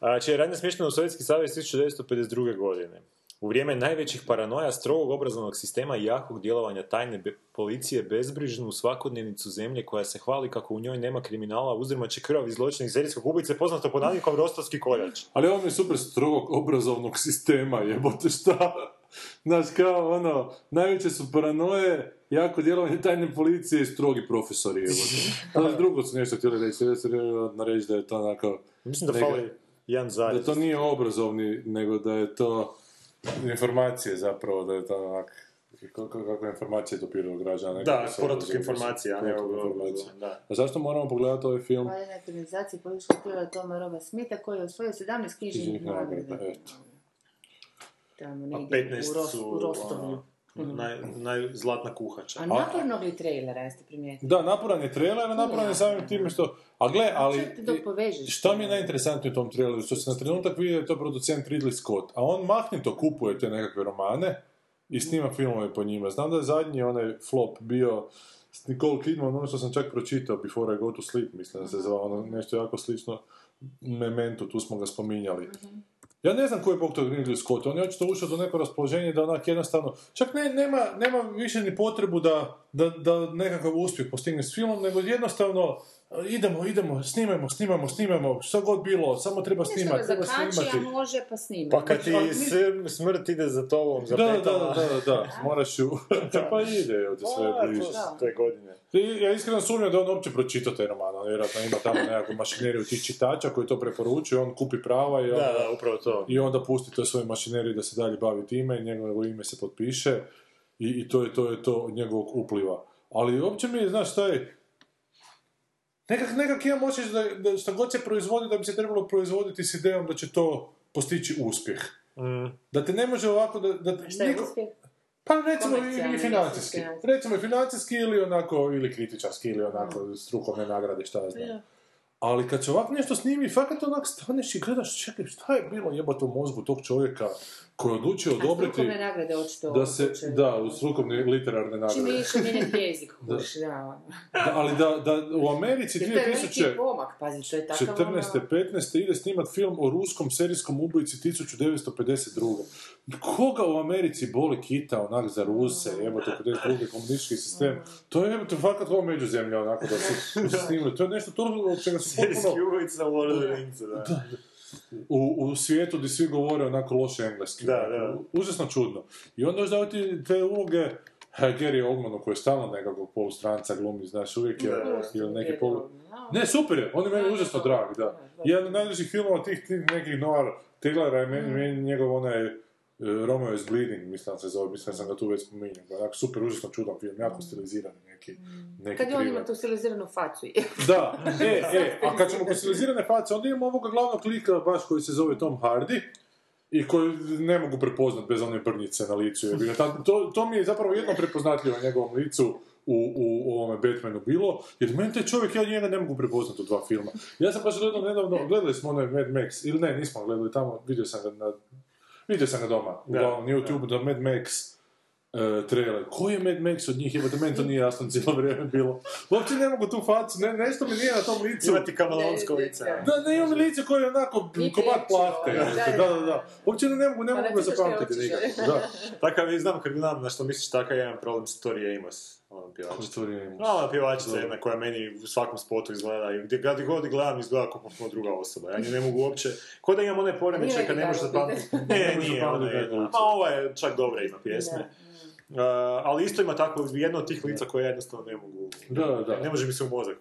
S7: Da.
S6: A, čija je radnja smještena u Sovjetski savez 1952. godine. U vrijeme najvećih paranoja, strogog obrazovnog sistema i jakog djelovanja tajne be- policije bezbrižnu svakodnevnicu zemlje koja se hvali kako u njoj nema kriminala, uzrmače krvavi zločini serijskog ubojice poznato pod nadimkom Rostovski koljač.
S7: Ali ovo mi je super strogog obrazovnog sistema, jebote šta? Znaš, kao ono, najveće su paranoje, jako djelovanje tajne policije i strogi profesori, jebote. Znaš, drugo su nešto htjeli reći, htjeli su reći da je to onako,
S6: Mislim da
S7: Neka-
S6: fali jedan
S7: da
S6: zarez.
S7: to nije obrazovni, nego da je to informacije zapravo, da je to onak, kako, kako informacije dopiraju građana.
S6: Da, poratok informacija, a ne
S7: informacija.
S6: da.
S7: A zašto moramo pogledati ovaj film?
S9: Valjena ekranizacija političkog tijela Toma Roba Smita koji je osvojio 17
S7: knjižnih nagrada, eto.
S9: Tamo
S6: A
S9: negdje
S6: 15
S9: u, Ros-
S6: ono, naj, najzlatna kuhača.
S9: A napornog li trailera, jeste primijetili?
S7: Da, naporan je trailer, a naporan je samim time što... A gle, ali... Šta mi je najinteresantnije u tom traileru? Što se na trenutak vidi da je to producent Ridley Scott, a on mahnito kupuje te nekakve romane i snima filmove po njima. Znam da je zadnji onaj flop bio s Nicole Kidman, ono što sam čak pročitao Before I Go to Sleep, mislim da se zvao, ono nešto jako slično Memento, tu smo ga spominjali. Ja ne znam koji je bog tog Ridley Scott, on je očito ušao do neko raspoloženje da onak jednostavno, čak ne, nema, nema više ni potrebu da, da, da nekakav uspjeh postigne s filmom, nego jednostavno e, idemo, idemo, snimamo, snimamo, snimamo, što god bilo, samo treba snimati,
S9: ga
S7: treba
S9: zakači,
S7: snimati.
S9: a može pa snima.
S6: Pa kad ti smrt ide za tobom, za
S7: Da, da, da, da, da, da, moraš ju, pa ide, evo te sve
S6: Pa,
S7: bliže.
S6: te godine.
S7: Ja iskreno sumnjam da on uopće pročita taj roman, on vjerojatno ima tamo nekakvu mašineriju tih čitača koji to preporučuju, on kupi prava i
S6: Da,
S7: onda,
S6: da, upravo to.
S7: i onda pusti to svojoj mašineriji da se dalje bavi time, i njegovo ime se potpiše i, i to je to je to od njegovog upliva. Ali uopće mi je, znaš šta je, nekak, nekak imam osjećaj da, da šta god se proizvodi, da bi se trebalo proizvoditi s idejom da će to postići uspjeh.
S6: Mm.
S7: Da te ne može ovako da... da
S9: Šta je
S7: niko-
S9: uspjeh?
S7: Pa recimo i, i financijski. Recimo i financijski ili onako, ili kritičarski, ili onako strukovne nagrade, šta ja znam.
S9: Ja.
S7: Ali kad se ovako nešto snimi, fakat onak staneš i gledaš, čekaj, šta je bilo jebote u mozgu tog čovjeka koji je odlučio
S9: A
S7: odobriti
S9: strukovne nagrade očito
S7: da se,
S9: odlučuju.
S7: da, u strukovne literarne
S9: Čim
S7: nagrade.
S9: je išao mijenjati jezik,
S7: Da.
S9: kuš, da. ono.
S7: Da, ali da, da u Americi
S9: Jer to je veliki
S7: 2000...
S9: pomak, pazi, to je takav
S7: 14.
S9: ono...
S7: 15. ide snimat film o ruskom serijskom ubojici 1952. Koga u Americi boli kita onak za Ruse, jebote, 52. komunistički sistem? To je jebote fakat ovo međuzemlja onako da su da su snimili. To je nešto toliko od čega su potpuno
S6: ubojica Lord of the Rings, da.
S7: u, u svijetu gdje svi govore onako loše engleski.
S6: Da, da.
S7: Užasno čudno. I onda još daju ti te uloge ha, Gary Oldmanu koji je stalno nekakvog polustranca glumi, znaš, uvijek je
S6: Da.
S7: ili neki polu...
S9: Da.
S7: Ne, super je, on je meni
S9: Da,
S7: užasno
S9: da,
S7: drag, da.
S9: da, da.
S7: Jedan od najdražih filmova tih, tih nekih noir Tiglera je
S9: Mm.
S7: meni, meni njegov onaj uh, Romeo is Bleeding, mislim da se zove, mislim da sam ga tu već spominjao. Onako super, užasno čudan film, jako stilizirani neki, neki
S9: Mm. Kad je on ima tu stiliziranu facu.
S7: Da, e, e, a kad ćemo kod stilizirane face, onda imamo ovoga glavnog lika baš koji se zove Tom Hardy, i koji ne mogu prepoznat bez one brnjice na licu. To, to mi je zapravo jedno prepoznatljivo na njegovom licu u, u, u ovome Batmanu bilo, jer meni taj čovjek, ja njega ne mogu prepoznat u dva filma. Ja sam baš gledao nedavno, gledali smo onaj Mad Max, ili ne, nismo gledali tamo, vidio sam ga na, vidio sam ga doma, uglavnom na YouTube, da. Mad Max uh, trailer. Koji je Mad Max od njih? Jebote, meni to nije jasno cijelo vrijeme bilo. Uopće ne mogu tu facu, ne, nešto mi nije na tom licu.
S6: Imati kameleonsko lice.
S7: Da, ne imam lice koje je onako komad plahte.
S9: da,
S7: Da,
S9: da.
S7: Uopće ne mogu, ne
S9: Pa
S7: mogu ga zapamtiti nikako. Da.
S6: Takav je, znam, kad znam na što misliš, takav je jedan problem sa Tori Amos, ona pjevačica. No, ona pjevačica jedna koja meni u svakom spotu izgleda i gdje kad god gledam izgleda kao potpuno druga osoba. Ja nju ne mogu uopće, ko da imam one poremećaje
S9: Nije
S6: kad ne možeš zapamtiti. Ne, nije, ona je. Ma ova je čak dobra ima pjesme. Uh, ali isto ima tako jedno od tih lica koje ja jednostavno ne mogu...
S7: Da, da.
S6: Ne može mi se u mozak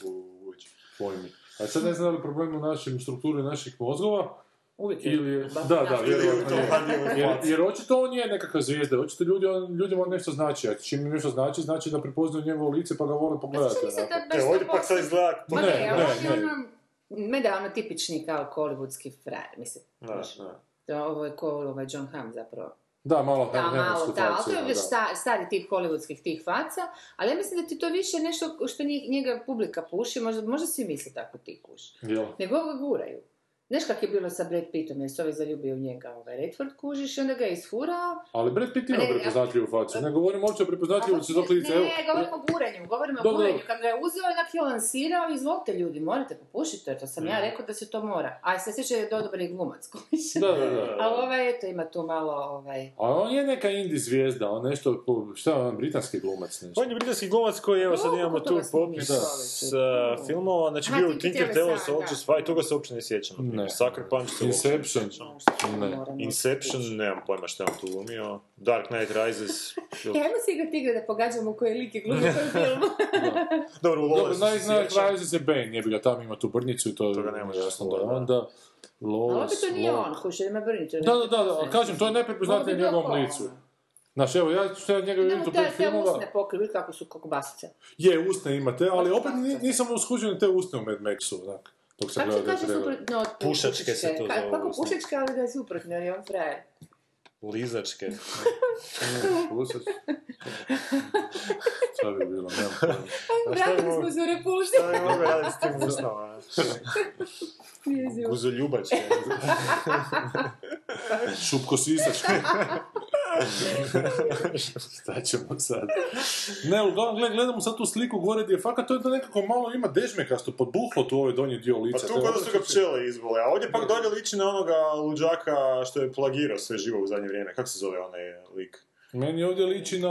S6: ući.
S7: Pojmi. A sad ne znam da li problem u našim strukturi naših mozgova,
S9: Uvijek je.
S7: ili Da, da, vjerojatno je. Jer, jer očito on je nekakva zvijezda, očito ljudi, on, ljudima on nešto znači, a čim im nešto znači, znači da prepoznaju njegovo lice pa ga vole pogledati.
S9: Da baš
S6: E, ovdje pak sad izgleda...
S9: Ma
S7: Ne,
S9: ne,
S7: ne,
S9: ali on je
S7: ne.
S9: ono, da, ono tipični kao hollywoodski frajer, mislim.
S6: Da, da.
S9: Ovo je ko ovaj John Hamm zapravo.
S7: Da, malo
S9: Da, malo, da, ali to je već sta- stari tip hollywoodskih tih faca, ali ja mislim da ti to više nešto što njega publika puši, možda, možda svi misle tako ti kuši.
S7: Jel?
S9: Nego ga guraju. Znaš kak je bilo sa Brad Pittom, jer se ovaj zaljubio u njega, ovaj Redford kužiš, i onda ga je isfurao.
S7: Ali Brad Pitt ima prepoznatljivu facu. Ne govorim uopće o prepoznatljivosti dok lice. Evo,
S9: Ne, govorimo o guranju, govorimo o guranju. Kad ga je uzeo, onak je lansirao, izvolite ljudi, morate popušiti to, to sam ja rekao da se to mora. A se je dobri glumac, kužiš.
S7: Da, da, da.
S9: Ali ovaj, eto, ima tu malo, ovaj...
S7: A on je neka indie zvijezda, on nešto, šta je on, britanski glumac nešto.
S6: On je britanski glumac koji, evo sad imamo tu popis filmova, znači bio u
S9: ti
S6: Tinker Tailor
S9: sam,
S6: Soldier
S9: da.
S6: Spy, toga se uopće ne sjećam.
S7: Ne.
S6: Sucker Punch se
S7: Inception. Ne.
S6: Inception, nemam pojma šta je on tu glumio. Dark Knight Rises.
S9: E, ajmo si igrati igre da pogađamo koji lik je glumio u kojem filmu.
S6: Dobro, u
S7: Dobro,
S6: Lawless
S7: Night
S6: se
S7: Night
S6: sjećam.
S7: Rises je Bane, jebi ga, tamo ima tu brnjicu i to
S6: Toga ne
S7: je
S6: možeš
S7: jasno da onda.
S9: Ali
S7: Lois,
S9: opet to nije on, kuši, ima brnicu.
S7: Da, da, da, da, ali kažem, to je
S9: bi
S7: njegovom licu. Znaš, evo, ja ću sad njega vidjeti u
S9: te,
S7: pet
S9: te
S7: filmova.
S9: usne pokrije, kako su kokobasice.
S7: Je, usne imate, ali opet nisam uskužen te usne u Mad Maxu, onak.
S9: Kako se
S7: trailer.
S9: suprotno od
S6: Pušačke se to zove
S9: Kako pušačke, ali da je suprotno, jer je on frajer.
S6: Lizačke.
S7: Pusač. Šta bi bilo,
S9: Vratili smo se u repulši.
S6: Šta bi mogu raditi s tim usnama? Guzoljubačke.
S7: Šupkosisački. Šta ćemo sad? Ne, uglavnom, gled, gledamo sad tu sliku gore gdje je fakat to je da nekako malo ima dežmekasto podbuhlo tu ovaj donji dio
S6: Pa
S7: lica.
S6: tu
S7: To je
S6: kod da su ga
S7: ono-
S6: pčele izbole, a ovdje pak dolje liči na onoga luđaka što je plagirao sve živo u zadnje vrijeme. Kako se zove onaj lik?
S7: Meni ovdje liči na,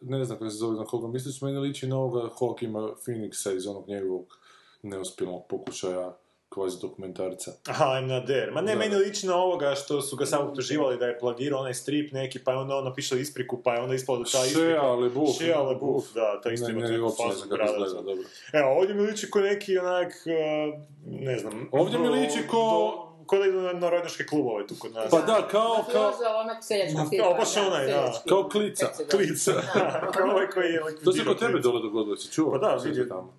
S7: ne znam kako se zove na koga misliš, meni liči na ovoga Hawkima Phoenixa iz onog njegovog neuspjelog pokušaja kvazi dokumentarca.
S6: Aha, I'm not there. Ma ne,
S7: Da.
S6: meni liči na ovoga što su ga samo optuživali da je plagirao onaj strip neki, pa je onda on napisao ispriku, pa je onda ispalo da ta isprika...
S7: Shea LaBeouf.
S6: Shea LaBeouf, da, ta isto
S7: Ne, ne,
S6: neku
S7: uopće ne znam kako izgleda, dobro.
S6: Evo, ovdje mi liči ko neki onak, uh, ne znam...
S7: Ovdje mi liči ko-
S6: do- Ko da idu na narodnjaške klubove tu kod nas.
S7: Pa da, kao, kao,
S9: Mafiozo, onak seljačkog
S6: Ma,
S9: tipa.
S6: kao baš onaj, da.
S7: kao klica.
S6: Klica. Kao ovaj koji je
S7: To se
S6: likvidirao
S7: kod tebe dole dogodilo, si čuo?
S6: Pa da, vidio.
S7: tamo.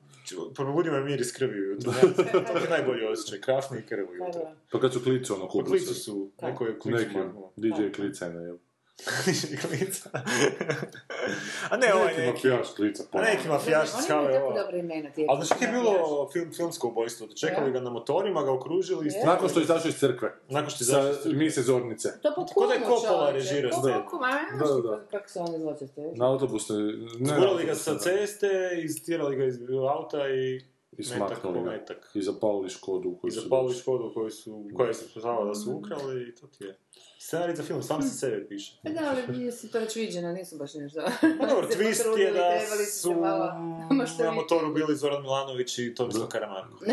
S6: Probudi me mir iz krvi ujutro. To je najbolji osjećaj, krafni i krv
S9: Pa
S6: ujutro.
S9: da.
S7: Pa kad su klicu ono kupili
S6: klicu
S7: se.
S6: su, neko je klicu
S7: Neki. DJ klica je najel.
S6: Klica. A ne, ovaj
S7: Neki
S6: neki.
S7: mafijaš klica.
S6: A neki mafijaš
S9: Oni
S6: s
S9: dobre imena. ti
S6: Ali znaš je bilo film, filmsko ubojstvo? Čekali
S9: Ja.
S6: ga na motorima, ga okružili i
S9: Ja.
S7: Nakon što je izašao iz crkve.
S6: Nakon što je izašao iz crkve.
S7: mise zornice.
S9: To po
S6: Ko da je Coppola režirao
S7: Da,
S9: znaš
S7: da.
S9: Kako se oni zločeste.
S7: Na autobusne... Ne,
S6: Gurali ga sa ceste, istirali ga iz auta i
S7: I smaknuli ga.
S6: metak.
S7: I zapalili škodu u
S6: I
S7: koju su
S6: zapalili
S7: došli.
S6: škodu koju su, koja se spoznala da su ukrali i to ti je. Scenarij za film, sam se sebe piše.
S9: Pa da, ali si to već viđeno, nisu baš nešto.
S6: Pa dobro, twist je da
S9: su
S6: na
S9: maštoviti.
S6: motoru bili Zoran Milanović i Tomislav Karamarko.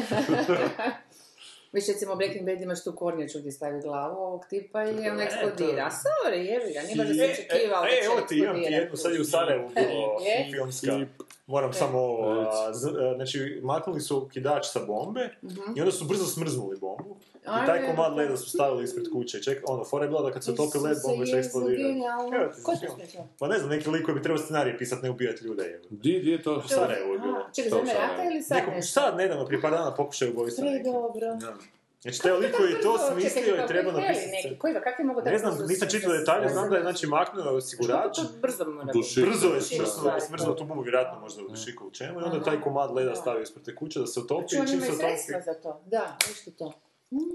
S9: Viš recimo Breaking Bad imaš tu kornjaču gdje stavi glavu ovog tipa i on
S6: E,
S9: eksplodira. Sorry, jebi ga, nije baš da
S6: E,
S9: se
S6: e,
S9: očekivao da
S6: e,
S9: će
S6: evo ti, imam ti jednu, sad je u Sarajevu bilo filmska. Moram samo ovo, znači, maknuli su kidač sa bombe i onda su brzo smrznuli bombu. I taj komad leda su stavili ispred kuće. Ček, ono, fora je bila da kad se utopi led, bomba će eksplodirati.
S9: Ko smislio?
S6: Pa ne znam, neki lik koji bi trebao scenarij pisat, ne ubijati ljude.
S7: Di, di je to?
S6: U Sarajevu je bilo.
S9: Čekaj, za rata
S7: ne?
S9: ili sad nešto?
S6: sad, nedavno, prije par dana pokušaj ubojstva.
S9: Pre dobro.
S6: Znači, taj lik koji je to smislio
S9: koji heli
S6: napisati.
S9: koji ga, kak je mogo
S6: Ne znam, nisam čitao detalje, znam da je znači maknuo osigurač,
S9: Što to brzo biti?
S6: brzo je smrznuo,
S9: da.
S6: smrznuo tu bombu, vjerojatno možda u dušiku u čemu, i onda taj komad leda stavio ispred te kuće da se utopi
S9: Čuo,
S6: i čim
S9: ima
S6: se
S9: i sredstva za to. Da, viš ti to.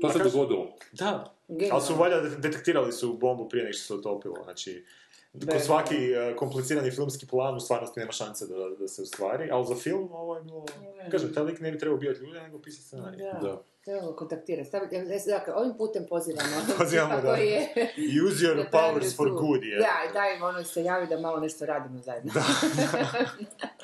S7: To se dogodilo.
S6: Da, ali su valjda detektirali su bombu prije nego što se utopilo, znači... Ko svaki eh, komplicirani filmski plan u stvarnosti nema šanse da, da se ostvari, ali za film ovo je bilo... Kažem, taj lik ne bi trebao ubijati ljude, nego pisati scenarij.
S9: Da.
S7: Da.
S9: Trebamo kontaktirati. Ja, ja, dakle, ovim putem pozivamo.
S6: Pozivamo, da.
S9: je-
S6: Use your
S9: da
S6: powers for good, je.
S9: Da, i daj im ono se javi da malo nešto radimo zajedno.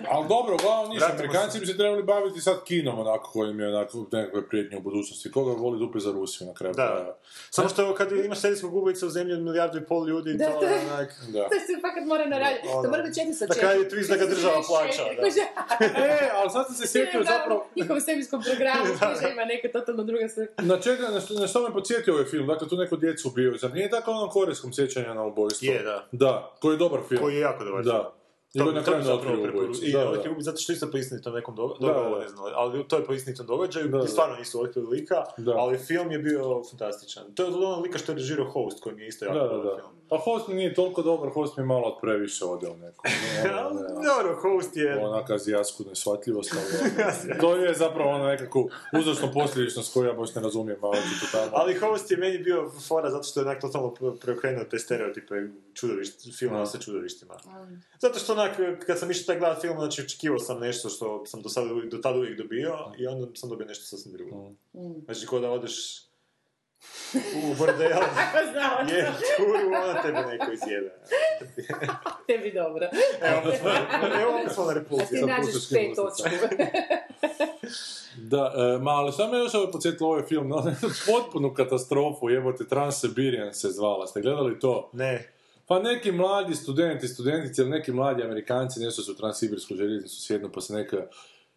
S7: Ali dobro, uglavnom ništa, Amerikanci bi se trebali baviti sad kinom, onako, kojim je onako nekakve prijetnje u budućnosti. Koga voli dupe za Rusiju na kraju
S6: Da.
S7: krajeva?
S6: Samo što kad imaš serijskog ubojica u zemlji od milijardu i pol ljudi,
S9: Da,
S6: to
S9: to
S6: je onak...
S7: Da.
S9: To se fakat mora naraditi.
S6: Ono,
S9: To mora biti 400
S6: na kraju je twist da ga država plaća, da.
S7: E, ali sad sam se sjetio zapravo,
S9: Njihovom svemirskom programu, ima neka totalno druga se...
S7: na čega, na što, na što me podsjetio ovaj film, dakle tu neko djecu ubio, zar nije tako onom korejskom sjećanja na ubojstvo?
S6: Je, da.
S7: Da, koji je dobar film.
S6: Koji je jako dobar.
S7: Da. I
S6: To,
S7: na
S6: to
S7: kraju ne
S6: zapravo
S7: otkriju
S6: preporu-
S7: ubojicu.
S6: I
S7: Da, da.
S6: film, zato što isto po istinitom nekom događaju, ne znam, ali to je po istinitom događaju,
S7: Da,
S6: i
S7: da.
S6: stvarno nisu otkrili lika,
S7: Da.
S6: ali film je bio fantastičan. To je od onog lika što je režirao Host, koji mi je isto jako
S7: Da, da,
S6: dobar
S7: da.
S6: film.
S7: Pa Host mi nije toliko dobar, Host mi je malo od previše ode u nekom.
S6: Ali, Dobro, Host je...
S7: Onak azijasku nesvatljivost, ali ono, to je zapravo ono nekakvu uzročno posljedičnost koju ja baš ne razumijem, ali očito tamo.
S6: Ali Host je meni bio fora zato što je onak totalno pre- preokrenuo te stereotipe čudovišt, filma
S7: Da.
S6: sa čudovištima. Zato što onak, kad sam išao taj gledat film, znači očekivao sam nešto što sam do, sada, uvijek- do tada uvijek dobio i onda sam dobio nešto sasvim drugo. Znači, ko da odeš u bordel, je kuru, onda tebe neko izjede.
S9: Tebi dobro.
S6: Evo, smo, evo opet smo na
S9: A
S6: repulsiju.
S9: ti
S7: sam
S9: nađeš točku.
S7: Da, e, ma, ali šta me još ovo podsjetilo ovaj film, na potpunu katastrofu, jebote, Trans-Siberian se zvala, ste gledali to?
S6: Ne,
S7: Pa neki mladi studenti, studentice ili neki mladi Amerikanci nešto su Transsibirsku željeznicu sjednu pa se neka,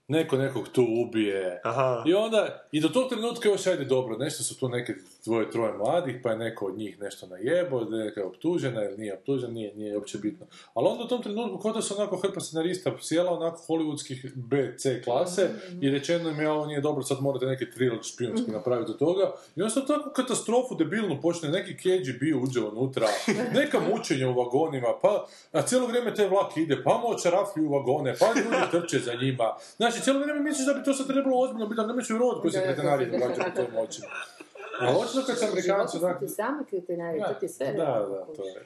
S7: neko nekog tu ubije.
S6: aha.
S7: I onda, i do tog trenutka još ajde dobro, nešto su tu neke dvoje, troje mladih, pa je neko od njih nešto najebo, neka je optužena ili nije optužena, nije, nije uopće bitno. Ali onda u tom trenutku, kod da su onako hrpa scenarista sjela onako hollywoodskih B, C klase i rečeno im je ovo nije dobro, sad morate neki thriller špijunski napraviti od toga. I onda su takvu katastrofu debilnu počne, neki KGB uđe unutra, neka mučenja u vagonima, pa a cijelo vrijeme te vlak ide, pa moć raflju u vagone, pa ljudi trče za njima. Znači, cijelo vrijeme misliš da bi to sad trebalo ozbiljno biti, da nemaš vjerovat koji se
S9: da.
S7: događaju po tvojim očima. A očito kad se Amerikanci
S9: Život
S7: onak...
S9: ti sami kriteriji, to ti je sve.
S7: Da, da, to je.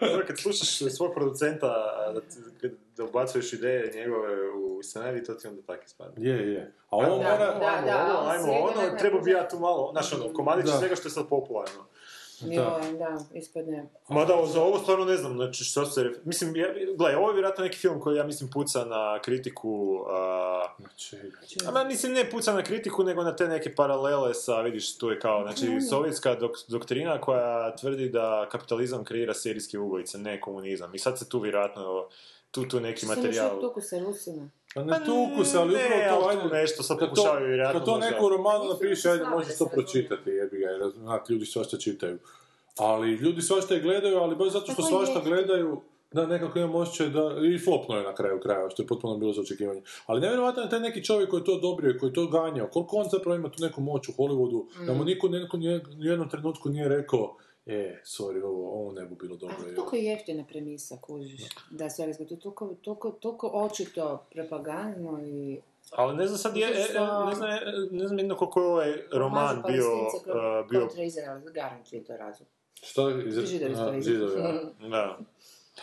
S6: Dobro, kad slušaš svog producenta, a da, ti- kad, da ubacuješ ideje njegove u scenarij, to ti onda tako ispadne.
S7: Je, je. A ovo mora...
S9: da,
S6: ajmo
S9: da,
S6: ovo, ajmo ono, treba bi ja tu malo, znaš ono, komadić svega što je sad popularno.
S9: Joj, da, ispadne.
S6: Mada za ovo stvarno ne znam, znači što se... Mislim, ja, gledaj, ovo je vjerojatno neki film koji ja mislim puca na kritiku... A,
S7: Znači,
S6: a ma, mislim, ne puca na kritiku, nego na te neke paralele sa, vidiš, tu je kao, znači, sovjetska dok, doktrina koja tvrdi da kapitalizam kreira serijske ubojice, ne komunizam. I sad se tu vjerojatno, tu, tu neki
S9: još
S6: materijal...
S9: tuku sa Rusima.
S7: Pa ne tuku se, ali upravo to, ajde,
S6: nešto sad
S7: kad to,
S6: pokušavaju vjerojatno
S7: kad to neko u romanu napiše, ajde, možeš to pročitati, jebi ga, jer znak, ljudi svašta čitaju. Ali ljudi svašta i gledaju, ali baš zato što svašta gledaju, da nekako imam osjećaj da, i flopno je na kraju krajeva, što je potpuno bilo za očekivanje. Ali nevjerojatno je taj neki čovjek koji je to odobrio i koji je to ganjao, koliko on zapravo ima tu neku moć u Hollywoodu, da
S9: Mm.
S7: mu niko, niko nije, u jednom trenutku nije rekao, e, sorry, ovo, ovo ne bi bilo dobro.
S9: Ali
S7: evo."
S9: toliko je jeftina premisa, kužiš. Da, sve to je toliko, toliko, toliko očito propagandno i...
S6: Ali ne znam sad, je, e, e, ne znam, e, ne znam jedno koliko je ovaj roman bio,
S9: kro-
S6: uh, bio,
S9: kontra Izrael, garantujem to je razlog.
S7: Šta je iz...
S9: Židovi.
S7: Židovi, da.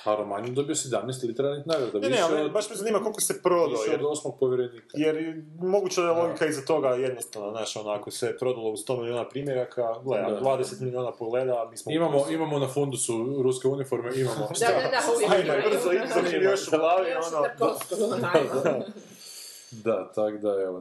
S7: A roman je dobio 17 literarnih nagrada.
S6: Ne, ne, ali
S7: od-
S6: baš me zanima koliko se prodao,
S7: više
S6: jer,
S7: od osmog povjerenika.
S6: jer je moguće da je logika iza toga jednostavna, znaš, onako se je prodalo u 100 milijuna primjeraka, gledaj,
S7: Da.
S6: 20 milijuna pogleda, mi smo...
S7: Imamo,
S6: plusu.
S7: imamo na fundusu ruske uniforme, imamo.
S9: Da, da, da, uvijek imaju.
S6: brzo, idem još u glavi, ono...
S7: Da, tak da, evo.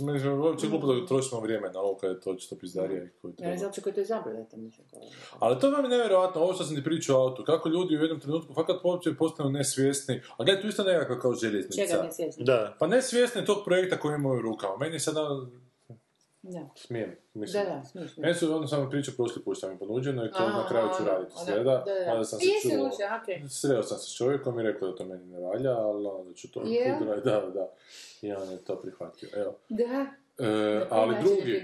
S7: Meni je uopće glupo da trošimo vrijeme na ovo kada je to očito pizdarija i koji
S9: Ja ne
S7: treba.
S9: znam koji to je izabrali, to mislim. kao-
S7: Ali to vam je nevjerojatno, ovo što sam ti pričao o autu, kako ljudi u jednom trenutku fakat uopće postanu nesvjesni, a gledaj, tu isto nekako kao željeznica.
S9: Čega ne svjesni?
S6: Da.
S7: Pa nesvjesni tog projekta koji imaju u rukama. Meni je sada
S9: Da,
S7: smijem, mislim.
S9: da, da, smiješ.
S7: Meni su ono samo priča prošli put što mi je ponuđeno i to na kraju ću raditi
S9: Ona-
S7: sreda,
S9: da, da.
S7: mada sam se čuo.
S9: Okej.
S7: Sreo sam se s čovjekom i rekao da to meni ne valja, ali onda ću to
S9: Je?
S7: kudra, da, da. I on je to prihvatio, evo.
S9: Da.
S7: E, ali drugi,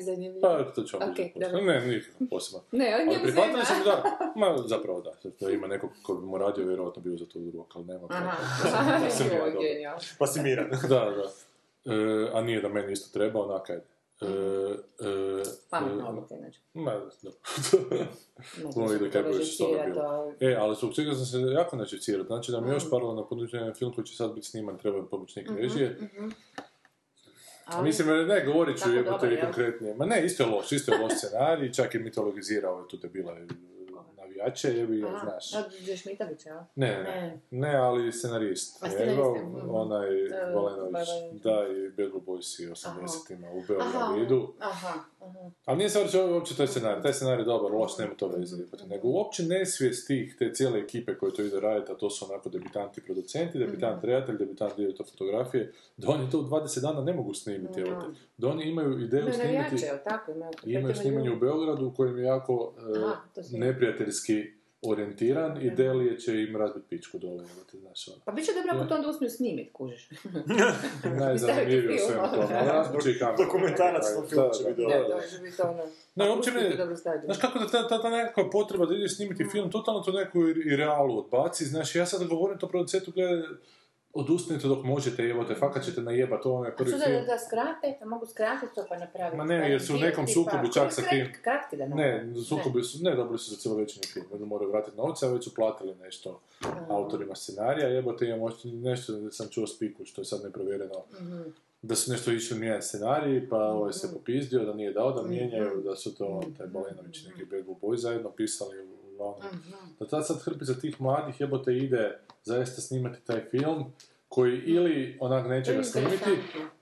S9: zanimljivo.
S7: pa to ću vam okay,
S9: dobro.
S7: Ne, nikako posebno.
S9: Ne, on
S7: Ali
S9: njemu
S7: prihvatili sam, da, ma zapravo da, zato ima nekog ko bi mu radio, vjerojatno bio za to drugog, ali nema.
S9: Aha.
S7: Da.
S6: Pa si miran.
S7: Da, da. E, a nije da meni isto treba, onak ajde. E, e,
S9: Pametna
S7: e,
S9: odluka, inače.
S7: Ma, da. Smo vidjeli kako je što bilo. E, ali zbog čega sam se jako načecirao. Znači da mi još paralelno ponuđen jedan film koji će sad biti sniman, treba pomoćnik režije.
S9: ali-
S7: Mislim, ne, govorit ću jebote konkretnije. Ma ne, isto je loš, isto je loš scenarij, čak je mitologizirao ove tu debila navijače, jebi ga,
S9: Aha,
S7: znaš.
S9: od Žešmitovića, jel?
S7: Ne, ne, ne, ne, ali scenarist.
S9: A scenarist,
S7: Njegov,
S9: mhm.
S7: onaj Valenović, da, i Bad Boys i 80-ima u Beogradu idu.
S9: aha.
S7: Ali nije se uopće, uopće taj scenarij, taj scenarij je dobar, loš, nema to veze, nego uopće nesvijest tih, te cijele ekipe koje to ide raditi, a to su onako debitanti producenti, debitant redatelj, debitant direktor fotografije, da oni to u 20 dana ne mogu snimiti, evo te. Da oni imaju ideju
S9: Imaju
S7: snimiti,
S9: jel tako? Imaju,
S7: snimanje u. Beogradu u kojem je jako
S9: to sam-
S7: neprijateljski orijentiran i Delije će im razbiti pičku dole, evo te, znaš, ono.
S9: Pa bit će dobro ako to onda uspiju snimit, kužiš.
S7: Najzanimljivije u svemu
S9: film,
S7: tome, ali razbit će i kameru.
S6: Dokumentarac na film će biti
S9: Ne,
S6: dobro.
S9: to će biti ono...
S7: Ne, uopće ne-. Znaš kako da ta, ta, ta nekakva potreba da ideš snimiti film, totalno to neku i, i realu odbaci, znaš, ja sad govorim to producentu, gledaj, odustanite dok možete, evo te, fakat ćete najebat, ovo prvi
S9: što da,
S7: film.
S9: da skrate, da mogu skratiti to pa napraviti.
S7: Ma ne, jer su u nekom sukobu čak sa tim-
S9: Kratki da
S7: Ne,
S9: naprave.
S7: sukobi su, ne, dobili su za cijelo film, ne moraju vratiti novce, a već su platili nešto autorima scenarija, jebote, imamo nešto da sam čuo spiku, što je sad neprovjereno,
S9: Mhm.
S7: da su nešto išli mijenjati scenarij, pa ovaj se popizdio da nije dao da mijenjaju, da su to taj Balenović i neki Bad Boy zajedno pisali uglavnom. Da ta sad hrpica tih mladih jebote ide zaista snimati taj film, koji ili onak neće ga snimiti,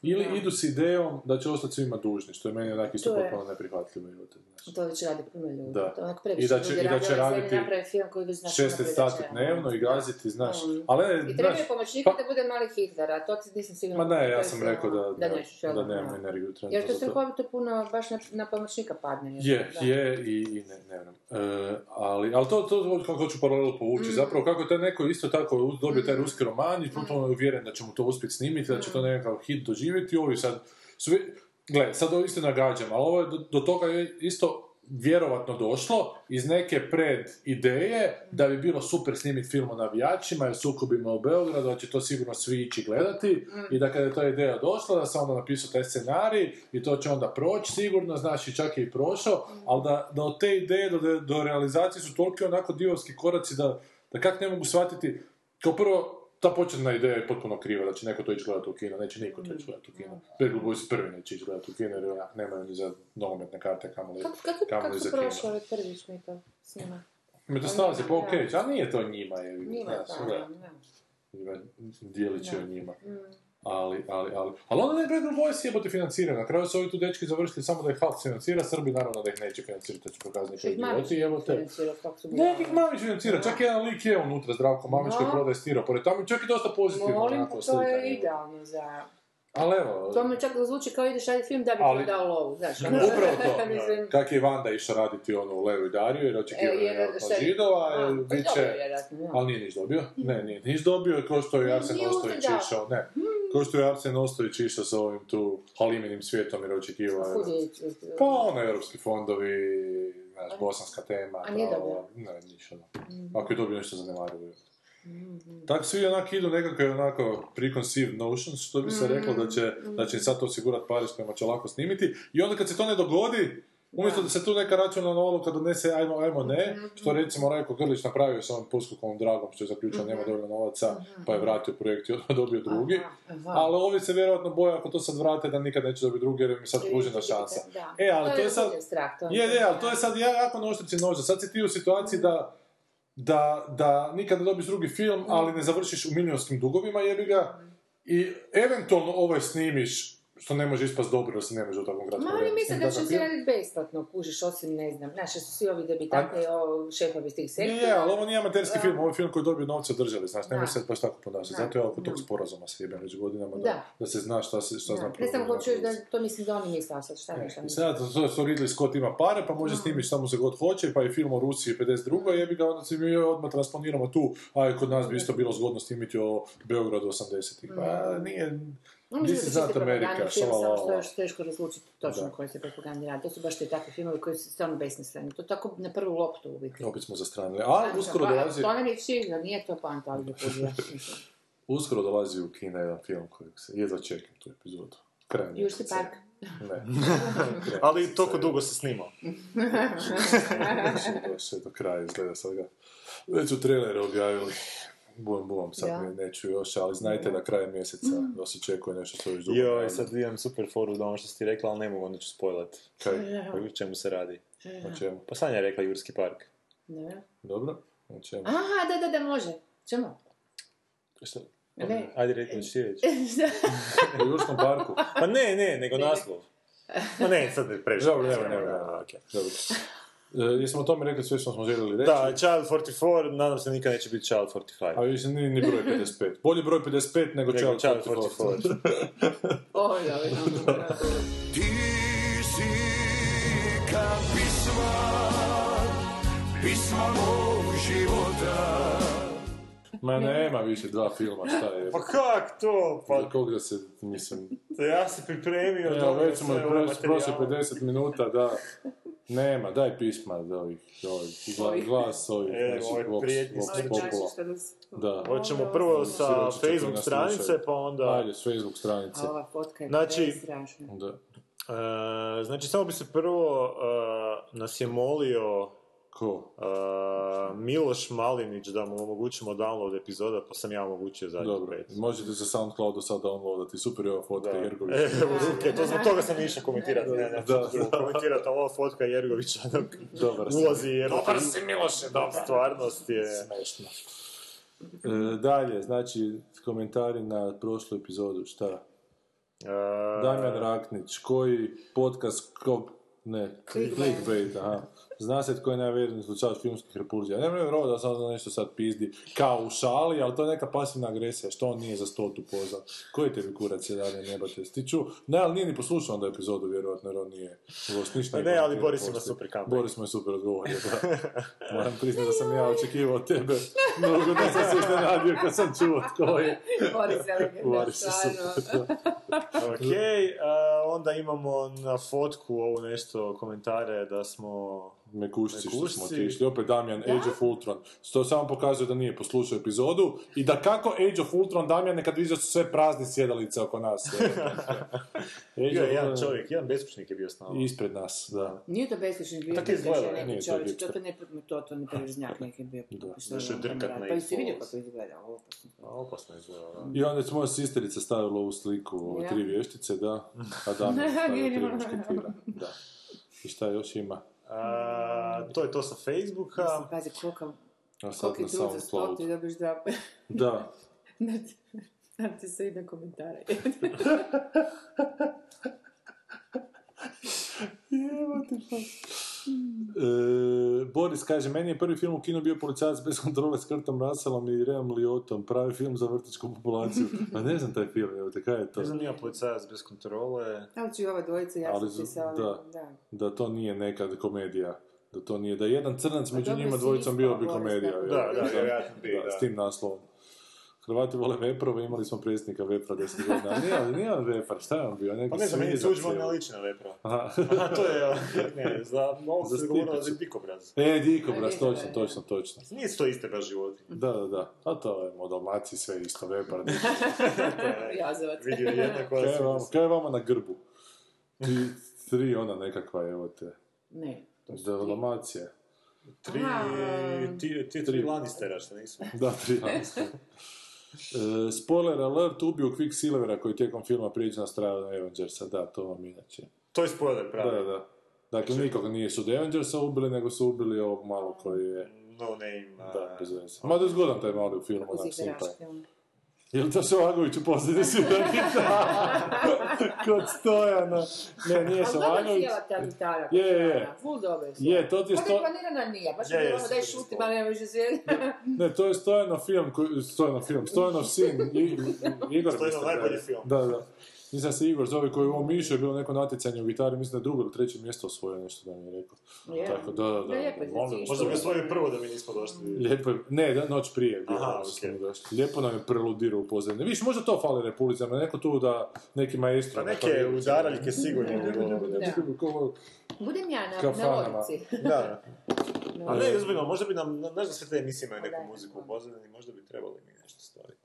S7: ili
S9: Da.
S7: idu s idejom da će ostati svima dužni, što je meni onak isto potpuno neprihvatljivo. znaš.
S9: To već radi puno ljudi.
S7: Da.
S9: To onak
S7: I da će-
S9: ljudi
S7: i da će raditi
S9: film koji već znaš
S7: 16
S9: unaprijed da
S7: sati dnevno i gaziti, znaš.
S9: Mm.
S7: Ali
S9: I treba je pomoćnika
S7: pa-
S9: da bude mali Hitler, a to ti nisam sigurna.
S7: Ma ne, ja sam rekao da,
S9: ono,
S7: da, da
S9: da,
S7: nemam energiju trenutno
S9: Jer to strahovito puno baš na, na pomoćnika padne.
S7: Je, je i, i ne, ne znam. E, ali, ali to, to, to kako hoću paralelu
S9: Mm.
S7: povući, zapravo kako je taj neko isto tako dobio taj ruski roman i uvjeren da će mu to uspjeti snimiti, da će
S9: Mm.
S7: to nekakav hit doživjeti, ovi sad su, gle, sad ovo isto nagađam, ali ovo je do, do toga je isto vjerovatno došlo iz neke pred ideje da bi bilo super snimiti film o navijačima i sukobima u Beogradu, da će to sigurno svi ići gledati i da kada je ta ideja došla, da se onda napisao taj scenarij i to će onda proći sigurno, znači čak je i prošao, ali da, da od te ideje do, do realizacije su toliki onako divovski koraci da, da kak ne mogu shvatiti, kao prvo, ta početna ideja je potpuno kriva, da će neko to ići gledati u kino, neće niko to ići gledati u kino. Bad Blue Boys prvi neće ići gledati u kino, jer onak nemaju ni za nogometne karte, kamoli,
S9: Kako, kako,
S7: kamoli
S9: kako
S7: za
S9: su
S7: kino.
S9: prošli ovaj prvi šmito s njima?
S7: Metastaze, pa okej, ali nije to njima, je,
S9: Njima,
S7: znaš,
S9: da,
S7: da. će
S9: Da.
S7: o njima.
S9: Mm.
S7: Ali, ali, ali, ali onda ne Blue Boys jebote financira. Na kraju su ovi tu dečki završili samo da ih Hulk financira, Srbi naravno da ih neće financirati, to će pokazati neki idioti, jebote. Ne, ih Mamić financira, čak jedan lik je unutra, Zdravko Mamić koji prodaje stiropor, tamo čak i dosta pozitivno
S9: Molim, pa to je idealno za...
S7: Ali evo,
S9: To mi čak zvuči kao ideš raditi film da bi
S7: Ali-
S9: dao lovu, znaš.
S7: upravo to.
S9: Mislim,
S7: Kak je Vanda išla raditi ono u Levu i Dariju, jer očekivao
S9: E,
S7: je
S9: jer
S7: vjerojatno židova,
S9: A, pa
S7: bit će... Ali nije niš dobio? Ne, nije niš dobio, kao što je Arsen
S9: Nije
S7: Ostojić išao, ne. Kao što je Arsen Ostojić išao sa ovim tu Haliminim svijetom jer očekivao je... Pa ono, europski fondovi, znaš, bosanska tema,
S9: A nije?
S7: Ne, ništa. da. Ako je dobio nešto zanemarivo.
S9: Mhm.
S7: Tako svi onak idu nekakve onako preconceived notions, što bi se
S9: Mhm.
S7: reklo da će, da će im sad osigurati pare s kojima će lako snimiti. I onda kad se to ne dogodi, umjesto da se tu neka računalna odluka donese ajmo, ajmo ne,
S9: Mhm.
S7: što recimo Rajko Grlić napravio sa ovom Puskokovom dragom, što je zaključio nema dovoljno novaca, pa je vratio projekt i odmah dobio drugi.
S9: Mhm. Aha, aha.
S7: Ali ovi se vjerojatno boje ako to sad vrate da nikad neće dobiti drugi jer im je sad pružena šansa. E, ali to je sad... Je, je, ali to je sad ja- jako na oštrici noža. Sad si ti u situaciji da, da, da nikad ne dobiš drugi film, ali ne završiš u milionskim dugovima, jebi ga, i eventualno ovaj snimiš, što ne može ispast dobro, jer se ne može u takvom kratkom
S9: Ma oni misle da će se raditi besplatno, kužiš, osim, ne znam, znaš, su svi ovi debitanti, o, šefovi tih
S7: Je,
S9: sektora.
S7: je, ali ovo nije amaterski
S9: Da.
S7: film, ovo je film koji je dobio novce od države, znaš, nemoj
S9: Da.
S7: se baš tako ponašati.
S9: Da.
S7: Zato je oko tog
S9: Da.
S7: sporazuma se jebem već godinama, da,
S9: Da.
S7: da se zna šta, se, šta
S9: Da,
S7: zna
S9: Ne samo
S7: prvo,
S9: hoću da, to mislim da oni misle, a sad šta
S7: E,
S9: nešto.
S7: sad, to, to Ridley Scott ima pare, pa može snimiti šta mu se god hoće, pa i film o Rusiji 52. jebi ga, onda se mi odmah transponiramo tu, a kod nas bi isto bilo zgodno snimiti o Beogradu 80-ih. Pa nije,
S9: No,
S7: This
S9: mislim
S7: is
S9: da čisti propagandni
S7: America,
S9: film, samo što je još teško razlučiti točno
S7: Da.
S9: koji se propagandi radi. To su baš te takvi filmovi koji su stvarno besmisleni. To tako na prvu loptu uvijek.
S7: opet smo zastranili. A, uskoro
S9: Pa,
S7: dolazi,
S9: To je cilj, da nije to poanta, ali da
S7: uskoro dolazi u kina jedan film kojeg se jedva čekam tu epizodu. Krajem
S9: Južni park.
S7: Ne.
S6: Ali toliko dugo se snimao.
S7: Sve do kraja izgleda sad ga. Već u traileru objavili. Bum, bum, sad ne, neću još, ali znajte da krajem mjeseca da se očekuje nešto što još dugo.
S6: Joj,
S7: najavljeno.
S6: sad imam super foru da ono što si ti rekla, ali ne mogu, onda ću spojlat.
S7: Kaj?
S6: O čemu se radi?
S7: O čemu?
S6: Pa Sanja je rekla Jurski park.
S9: Ne.
S7: Dobro? O čemu?
S9: Aha, da, da, da, može. Čemu?
S7: Šta?
S9: Ne.
S6: Ajde, rekli ti reći.
S7: U Jurskom parku?
S6: Pa ne, ne, nego naslov. Ma ne, sad ne previše.
S7: Dobro, nema, nema, nema.
S6: A, okej.
S7: Dobro. E, jesmo o tome rekli sve što smo željeli reći?
S6: Da, Child 44, nadam se nikad neće biti Child 45.
S7: A više ni, ni broj 55. Bolji broj 55 nego
S6: Nego
S7: Child
S6: Child
S7: 44.
S6: 44.
S9: Oj, oj.
S5: Ti si kad bi sva pisma mog života
S7: Ma nema više dva filma, šta je?
S6: Pa kak to?
S7: Za
S6: Pa
S7: kog da se, mislim...
S6: ja se pripremio
S7: Evo,
S6: dobro
S7: već smo prošli prošli
S6: materijale.
S7: 50 minuta, da... Nema, daj pisma da ovih, ovih, gla-
S1: Ovih.
S7: glas ovih
S6: E,
S7: naših
S6: ovih
S7: Vox, Vox
S1: nas...
S7: Da.
S6: Hoćemo prvo sa Facebook stranice, pa onda...
S7: Ajde, s Facebook stranice.
S1: A ova fotka je
S6: Znači-
S1: strašna.
S7: Da.
S6: E, znači, samo bi se prvo e, nas je molio
S7: Ko?
S6: e, Miloš Malinić da mu omogućimo download epizoda, pa sam ja omogućio zadnjih
S7: Dobro,
S6: pet.
S7: možete sa Soundcloudu sad downloadati, super je ova fotka
S6: Da.
S7: Jergović.
S6: E, ruke, to zbog toga sam išao komentirati, ne, ne,
S7: Da,
S6: da, komentirati, ova fotka Jergovića dok
S7: Dobar
S6: ulazi jer...
S7: Dobar si, Miloše, dobar.
S6: Stvarnost je...
S7: Smešno. E, dalje, znači, komentari na prošlu epizodu, šta?
S6: e,
S7: Damjan Raknić, koji podcast, kog, ne, clickbait, aha. Zna se tko je najvjerojatniji slučaj filmskih repulzija. Ne vjerujem da sam nešto sad pizdi kao u šali, ali to je neka pasivna agresija, što on nije za stotu pozvan. Koji tebi kurac je dalje nebate stiču? Ne, ali nije ni poslušao onda epizodu, vjerojatno, jer on nije gost, ništa nije
S6: ne, ali Boris ima super comeback.
S7: Boris mu je super odgovorio, da. Moram priznati da sam ja očekivao od tebe. Mnogo da sam se iznenadio kad sam čuo tko je.
S1: Boris je stvarno.
S7: super.
S6: Ok, onda imamo na fotku ovo nešto komentare da smo...
S7: Mekušci što smo otišli, opet Damjan, Age of Ultron. To samo pokazuje da nije poslušao epizodu i da kako Age of Ultron, Damjan, kad vidio su sve prazni sjedalice oko nas. Age of
S6: je jedan čovjek, jedan beskućnik je bio s nama.
S7: Ispred nas, da.
S1: Nije to beskućnik bio,
S6: Tako
S1: to
S6: izgleda,
S1: je
S6: nije,
S1: neki čovječ, to to ne to to ne prežnjak neki bio.
S7: Da.
S1: Što
S6: je drkat na
S1: Pa jesi vidio
S6: Xbox.
S1: kako izgleda, opasno.
S6: Opasno izgleda, da.
S7: I onda je moja sisterica stavila ovu sliku, tri vještice, da, a Damjan stavio tri mušketira. Da. I šta još ima?
S6: A, to je to sa Facebooka.
S1: Mislim, pazi, koliko,
S7: A sad na SoundCloud.
S1: spot i dobiš dva...
S7: Da.
S1: Nam ti se ide komentare.
S7: Jebote pa. E, Boris kaže, meni je prvi film u kinu bio policajac bez kontrole s Krtom Russellom i Reom Liotom, pravi film za vrtičku populaciju. A ne znam taj film, evo te, kaj je to?
S6: Ne znam, nije policajac bez kontrole.
S1: Ali ću i ova dvojica, ja
S7: Ali
S1: sam ovim,
S7: da.
S1: da.
S7: Da to nije neka komedija. Da to nije, da je jedan crnac
S1: Pa
S7: među njima dvojicom bio bi komedija.
S1: da.
S6: Da, da, vjerojatno bi,
S7: da,
S6: da.
S7: S tim naslovom. Hrvati vole veprove, imali smo predsjednika vepra deset godina. Ali nije, nije on vepar, šta je on bio? Neki
S6: Pa ne znam, meni Tuđman ne liči na vepra.
S7: Aha.
S6: Aha, to je, ne, za ovo se govorilo za dikobraz.
S7: E, Dikobraz,
S1: E,
S7: točno, točno, točno.
S6: Nije to iste baš životi.
S7: Da, da, da. A to je u Dalmaciji sve isto, vepar.
S1: Jazovac.
S6: Vidio je jedna koja se...
S7: vama, kaj je vama na grbu? Ti, tri ona nekakva, evo te.
S1: Ne, to su
S7: Da,
S1: ti.
S7: Dalmacije.
S6: Tri, ti, ti
S7: Tri.
S6: tri Lannistera što nisu.
S7: Da, tri Lannister. E, spoiler alert, ubio Quicksilvera koji tijekom filma prijeđe na stranu Avengersa, da, to vam inače.
S6: To je spoiler, pravi.
S7: Da, da. Dakle, nikoga nije su od Avengersa ubili, nego su ubili ovog malo koji je...
S6: No name.
S7: Da, bez veze. Mada je zgodan taj mali u filmu, onak Je li to Šovagović u posljednji svijetljica? Kod Stojana. Ne, nije
S1: Ali dobro
S7: Šovagović.
S1: ta gitara.
S7: Je, je, je.
S1: Full dobro
S7: Je, to ti je
S1: Pa
S7: sto...
S1: ne planirana nije, baš
S6: Je,
S1: je
S6: je,
S1: ono daj
S6: super
S1: šuti, ma nema više sjeli.
S7: Ne, to je Stojanov film, koji, Stojanov film, Stojanov sin, Igor
S6: Stojanov
S7: da je.
S6: najbolji film.
S7: Da, da. Da se Igor zove koji je u ovom Mišu je bilo neko natjecanje u gitari, mislim da je drugo ili treće mjesto osvojio nešto da mi je rekao.
S1: Je.
S7: Tako, da, da, da.
S1: Da, lijepo
S6: Možda bi osvojio prvo da mi nismo došli.
S7: Lijepo je, ne, da, noć prije je bilo,
S6: Aha,
S7: došli. Lijepo nam je preludirao u pozadini. Viš, možda to fali Republicama, neko tu da, neki maestro.
S6: Pa neke udaraljke sigurno bi bilo.
S1: Budem ja na, na logici.
S6: Da.
S1: No.
S6: A ne, ozbiljno, možda bi nam, znaš da sve te emisije imaju neku
S1: da,
S6: muziku u
S1: da.
S6: pozadini, možda bi trebali mi nešto staviti.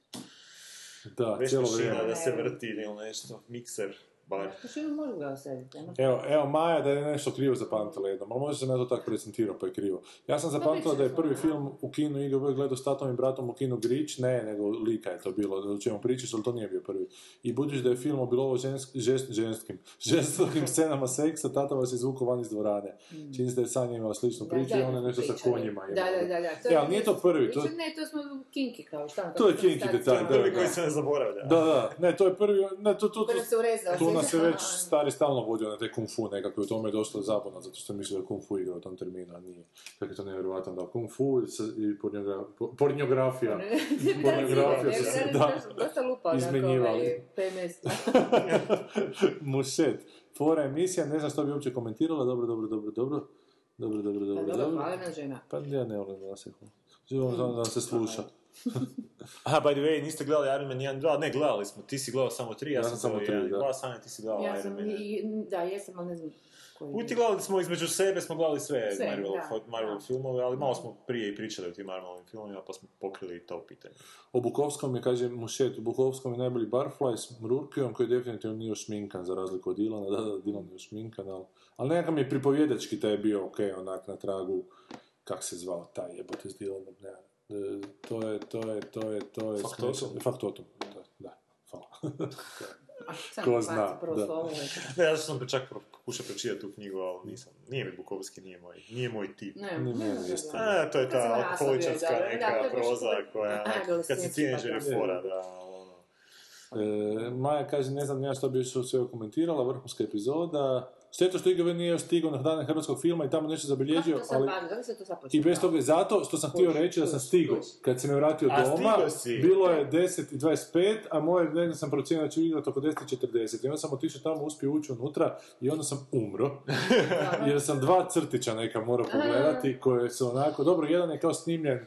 S7: Da,
S6: Već
S7: cijelo vrijeme.
S6: da se vrti ili nešto, mikser, bar.
S1: Pa što mi možemo ga osaditi, ono?
S7: Evo, evo, Maja da je nešto krivo zapamtila jednom, ali možda sam ja to tako prezentirao pa je krivo. Ja sam zapamtila da je prvi film u kinu IGV gledao s tatom i bratom u kinu Grič, ne, nego Lika je to bilo, o čemu pričaš, ali to nije bio prvi. I budući da je film obilovo žensk, žest, ženskim, žestokim scenama seksa, tata vas je izvukao van iz dvorane. Čini se da je Sanja imala sličnu priču i ona je nešto sa
S1: pričali.
S7: konjima.
S1: Da, da, da, da.
S7: E, ali nije to prvi, to,
S1: Priča- Ne, to smo kinki kao šta. ono,
S7: To je
S1: stari
S7: detalj,
S6: Prvi koji se ne zaboravlja.
S7: da, da, ne, to je prvi, ne, to, to,
S1: Koji nam se urezao.
S7: Tu je već stari stalno vodio na te kung fu nekako i u tome je došlo zabuna, zato što je mislio da kung fu igra u tom terminu, a nije. Kako je to nevjerojatno da kung fu i sa- i pornjogra- po- pornjografija. Pornografija su se, da,
S1: Dosta
S7: izmjenjivali.
S1: ovaj, PMS.
S7: Mušet. Fora emisija, ne znam što bi uopće komentirala, dobro, dobro, dobro, dobro. Dobro, dobro,
S1: Pa
S7: dobro,
S1: dobro,
S7: dobro.
S1: hvalena žena.
S7: Pa ja ne volim glasiklu. Želim samo da se sluša.
S6: Aha, by the way, niste gledali Iron Man 1, 2, ne, gledali smo, ti si gledao samo 3, ja,
S7: Ja
S6: sam
S7: sam samo
S6: gledao
S7: tri,
S6: jedan,
S7: da.
S6: dva, Sanja, ti si gledao
S1: Ja
S6: Iron
S1: sam,
S6: Man.
S1: i, da, jesam, ali ne znam koji.
S6: U ti gledali smo između sebe, smo gledali sve,
S1: Sve,
S6: Marvel,
S1: da,
S6: Marvel
S1: da.
S6: filmove, ali malo smo prije i pričali o tim Marvelovim filmovima, pa smo pokrili i to pitanje.
S7: O Bukovskom je, kaže Mušet, u Bukovskom je najbolji Barfly s Mrurkijom koji definitivno nije ošminkan za razliku od Dilana, da, da, Dilan je ošminkan, ali, ali nekakav mi je pripovjedački taj je bio ok, onak na tragu, kak se zvao taj jebote s Dilanom, ne, to je, to je, to je, to je...
S6: Faktotum?
S7: Faktotum, da, da, hvala. Ko zna, da.
S6: Ne, ja sam čak pokušao pročitati tu knjigu, ali nisam, nije mi Bukovski, nije moj, nije moj tip.
S1: Ne, ne, ne.
S6: A, to je ta alkoholičarska neka proza koja, kad si tineđer je
S1: pa da.
S6: fora, da, ono.
S7: E, Maja kaže, ne znam ja što bi još sve komentirala, vrhunska epizoda. Šteta što IGV nije još stigao na dane hrvatskog filma i tamo nešto zabilježio,
S1: Kako to sad
S7: ali...
S1: Kako se to sad
S7: I bez toga, zato što sam htio reći da sam stigao. Kad sam me vratio
S6: A,
S7: doma,
S6: stigao si.
S7: bilo je 10.25, a moje negdje sam procijenio da ću igrati oko 10.40. I onda sam otišao tamo, uspio ući unutra i onda sam umro. jer sam dva crtića neka morao pogledati, koje su onako, dobro, jedan je kao snimljen,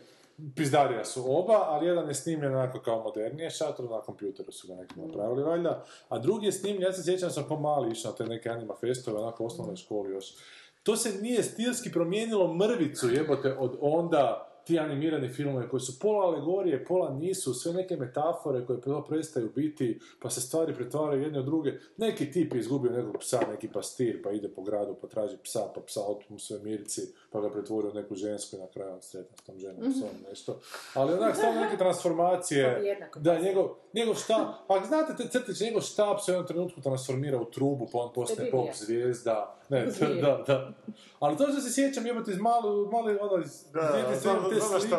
S7: pizdarija su oba, ali jedan je snimljen onako kao modernije, šatro na kompjuteru su ga neki napravili valjda, a drugi je snimljen, ja se sjećam da sam ko mali išao na te neke anima festove, onako u osnovnoj školi još. To se nije stilski promijenilo mrvicu, jebote, od onda ti animirani filmovi koji su pola alegorije, pola nisu, sve neke metafore koje prestaju biti, pa se stvari pretvaraju jedne od druge. Neki tip je izgubio nekog psa, neki pastir, pa ide po gradu, pa traži psa, pa psa otmu sve mirci, pa ga pretvori u neku žensku i na kraju on sretan s tom ženom, psom, nešto. Ali onak, samo neke transformacije, da, njegov, njegov štab, pa znate te crtiće, njegov štab se u jednom trenutku transformira u trubu, pa on postane
S1: Biblija.
S7: pop zvijezda, ne, da, da. Ali to što se sjećam, jebate, iz malo, malo, ono, iz
S6: Da,
S7: imam te slike.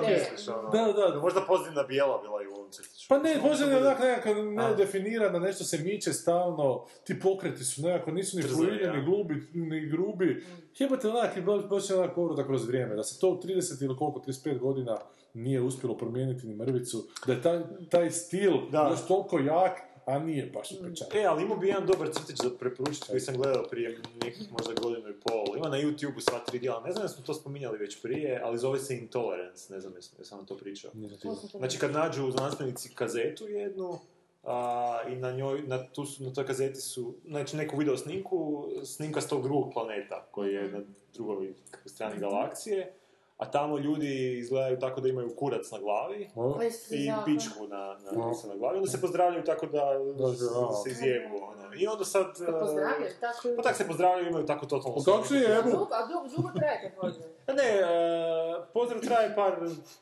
S6: ono.
S7: Da, da,
S6: Možda pozitivna bijela bila i u ovom
S7: pa ne, možda je onak nekako
S6: A.
S7: nedefinirano, nešto se miče stalno, ti pokreti su nekako, nisu ni fluidni, ni glubi, ni grubi. Jebate, onak, je baš- je onak povratak kroz vrijeme, da se to u 30 ili koliko, 35 godina nije uspjelo promijeniti ni mrvicu, da je taj, taj stil
S6: Da.
S7: još toliko jak, a nije baš upečan.
S6: E, ali imao bi jedan dobar crtić za preporučiti koji sam gledao prije nekih možda godinu i pol. Ima na YouTube-u sva tri dijela. Ne znam da smo to spominjali već prije, ali zove se Intolerance. Ne znam jesam, jesam vam to pričao. Znači kad nađu znanstvenici kazetu jednu, a, i na njoj, na, tu su, na toj kazeti su, znači neku video snimku, snimka s tog drugog planeta, koji je na drugoj strani galaksije, a tamo ljudi izgledaju tako da imaju kurac na glavi,
S7: O,
S1: Koji su
S6: i pičku na, na,
S7: No.
S6: na glavi, onda se pozdravljaju tako da,
S7: Da,
S6: se izjebu, ono. I onda sad...
S1: Pa
S6: e,
S1: pozdravljaš, tako
S6: Pa tako se pozdravljaju, imaju tako totalno...
S7: Pa kako se jebu?
S1: A dugo, dugo traje te pozdrav.
S6: Pa ne, e, pozdrav traje par,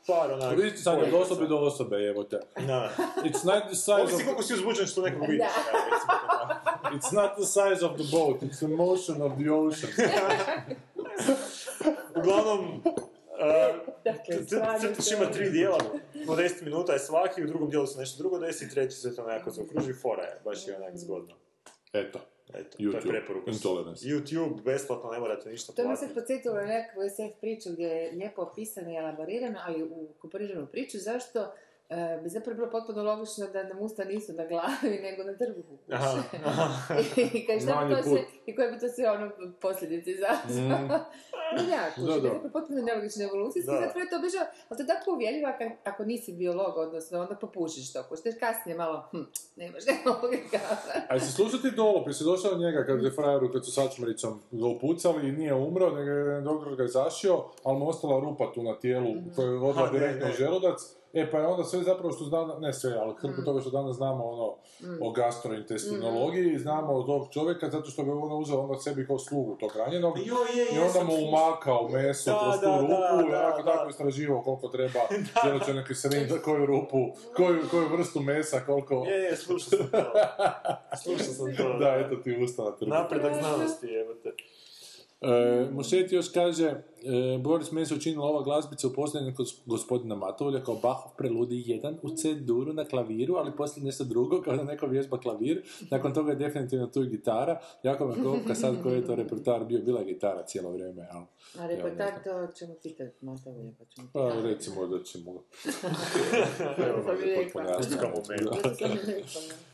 S6: par onak...
S7: Vidite sad od osobe do osobe, jebote.
S6: Da.
S7: It's not the size
S6: Ovisi
S7: of,
S6: koliko si uzbuđen što nekog vidiš.
S1: Da.
S6: evo,
S7: it's not the size of the boat, it's the motion of the ocean.
S6: Uglavnom,
S1: Dakle,
S6: cr-
S1: stvarno
S6: crtić
S1: to-
S6: ima tri dijela, po 10 minuta je svaki, u drugom dijelu se nešto drugo desi, treći se to nekako zaokruži, fora je, baš je onak zgodno.
S7: Eto.
S6: Eto, to je
S7: YouTube,
S6: preporuka.
S7: Intolerance.
S6: YouTube, besplatno, ne morate ništa
S1: To mi se
S6: platiti.
S1: podsjetilo na nekakvu SF priču gdje je lijepo opisano i elaborirano, ali u kooperiranu priču, zašto e, bi zapravo bilo potpuno logično da nam usta nisu na glavi, nego na trbuhu.
S6: Aha.
S1: I kaj šta bi
S7: Manji
S1: to
S7: put.
S1: sve, i koje bi to sve ono posljedice izazvalo.
S7: Mm.
S1: No da,
S7: da.
S1: je zapravo potpuno nelogično evolucijski,
S6: Da.
S1: zato je to obično, ali to je tako uvjerljivo ako, ako nisi biolog, odnosno onda popušiš to, kužiš, kasnije malo, hm, nemaš nema logika.
S7: A jesi slušao ti dolo, prije si došao od njega kad je frajeru, kad su sačmaricom ga upucali i nije umro, nego je doktor ga je zašio, ali mu ostala rupa tu na tijelu koja je odla direktno želudac. E pa je onda sve zapravo što znamo, ne sve, ali hrpu toga što danas znamo ono, o gastrointestinologiji, znamo od tog čovjeka zato što ga je ono uzeo onda sebi kao slugu tog ranjenog.
S6: Jo, je,
S7: I onda mu umakao meso
S6: Da,
S7: kroz tu
S6: da,
S7: rupu
S6: da,
S7: onako
S6: da.
S7: tako istraživao koliko treba želučane kiseline za koju rupu, koju, koju vrstu mesa, koliko...
S6: Je, je, slušao sam to. Slušao sam to.
S7: Da, eto ti ustala.
S6: Napredak znanosti, evo te.
S7: E, kaže, e, Boris meni se učinila ova glazbica u posljednjem kod gospodina Matulja kao Bachov preludi jedan u C duru na klaviru, ali poslije nešto drugo, kao da neko vježba klavir. Nakon toga je definitivno tu i gitara. Jako me kopka sad koji je to repertoar bio, bila je gitara cijelo vrijeme. Ali,
S1: A reportar to ćemo pitati Matavlja, pa ćemo
S7: pa recimo da ćemo ga... Jasno.
S6: Utkamo mail.
S1: To mi rekla, da.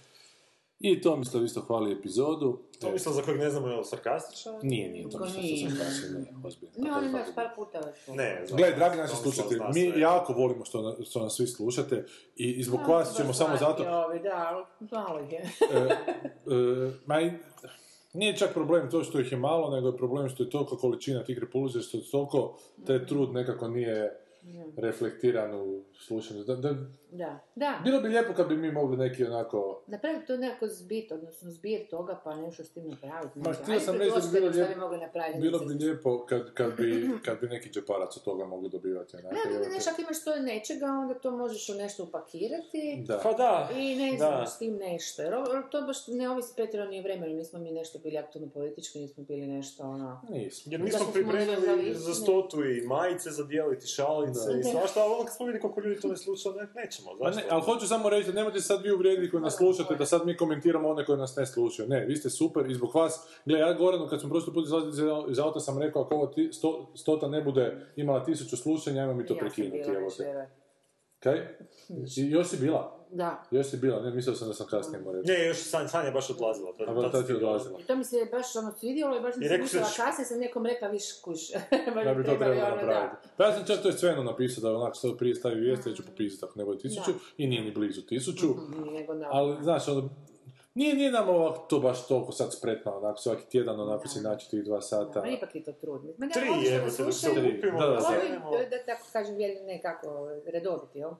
S7: I Tomislav isto hvali epizodu.
S6: To mislim za kojeg ne znamo je li sarkastičan?
S7: Nije, nije Tomislav sam kasio, ne, ozbiljno.
S10: Ne, on još par puta već.
S6: Ne, znam.
S7: Gle, dragi naši
S6: Tomislav
S7: slušatelji, mi jako volimo što, na- što nas svi slušate i, i zbog vas ćemo samo zato...
S9: Ovi, da, ali malo ih je.
S7: e, e, ma i- nije čak problem to što ih je malo, nego je problem što je toliko količina tih repulzija, što je toliko taj trud nekako nije reflektiran u slušanju. Da, da,
S9: Da, da.
S7: bilo bi lijepo kad bi mi mogli neki onako...
S9: Napraviti to nekako zbit, odnosno zbir toga, pa nešto s tim napraviti.
S7: Ma, htio sam reći da bi bilo lijepo-
S9: bi mogli napraviti.
S7: Bilo bi lijepo kad, kad, bi, kad bi neki džeparac od toga mogli dobivati. Onako,
S9: Ne, ne,
S7: evo
S9: ne,
S7: te-
S9: čak imaš to nečega, onda to možeš u nešto upakirati.
S7: Da.
S6: Pa da,
S9: I ne
S6: da.
S9: znam s tim nešto. Jer to baš ne ovisi Petra ni vremenu. Nismo mi nešto bili aktivno politički, nismo bili nešto ono...
S7: Nismo.
S6: Jer
S9: Da
S6: mi smo
S9: smo
S6: pripremili za stotu i majice za dijeliti, šalice
S7: Da.
S6: i svašta, ali ono kad smo vidjeli koliko ljudi to ne sluša, ne, nećemo,
S7: Ma
S6: zašto?
S7: ne, ali hoću samo reći da nemojte sad vi uvrijediti koji nas slušate, da sad mi komentiramo one koji nas ne slušaju. Ne, vi ste super i zbog vas, gle, ja Goranu kad smo prošli put izlazili iz- auta sam rekao ako ovo ti, sto, stota ne bude imala tisuću slušanja, ajmo mi to
S9: Ja sam
S7: prekinuti,
S9: bila
S7: evo
S9: već,
S7: te.
S9: vjerojatno.
S7: Kaj? I još si bila?
S9: Da.
S7: Još si bila, ne, mislio sam da sam kasnije morao reći.
S6: Ne, još San, Sanja je baš odlazila. Tad,
S7: A
S6: tad
S7: ti odlazila.
S9: I to mi se baš ono svidjelo i baš sam se mislila
S6: ćeš-
S9: kasnije sam nekom rekla viš kuš.
S7: Da bi to trebalo
S9: ono,
S7: napraviti. Pa ja sam čak to je Svenu napisao da onak što prije stavi vijest, ja ću popisati ako ne bude tisuću
S9: Da.
S7: i nije ni blizu tisuću.
S9: Da. Nego.
S7: Ali, znaš, ono, nije, nije nam ovako to baš toliko sad spretno, onako, svaki tjedan onako si naći tih dva sata.
S9: Ma ipak je to trud. Ma ne,
S6: Tri je,
S9: me
S6: se se
S7: Da, da,
S6: da
S7: da.
S9: Da tako kažem, vjeri nekako redoviti, jel?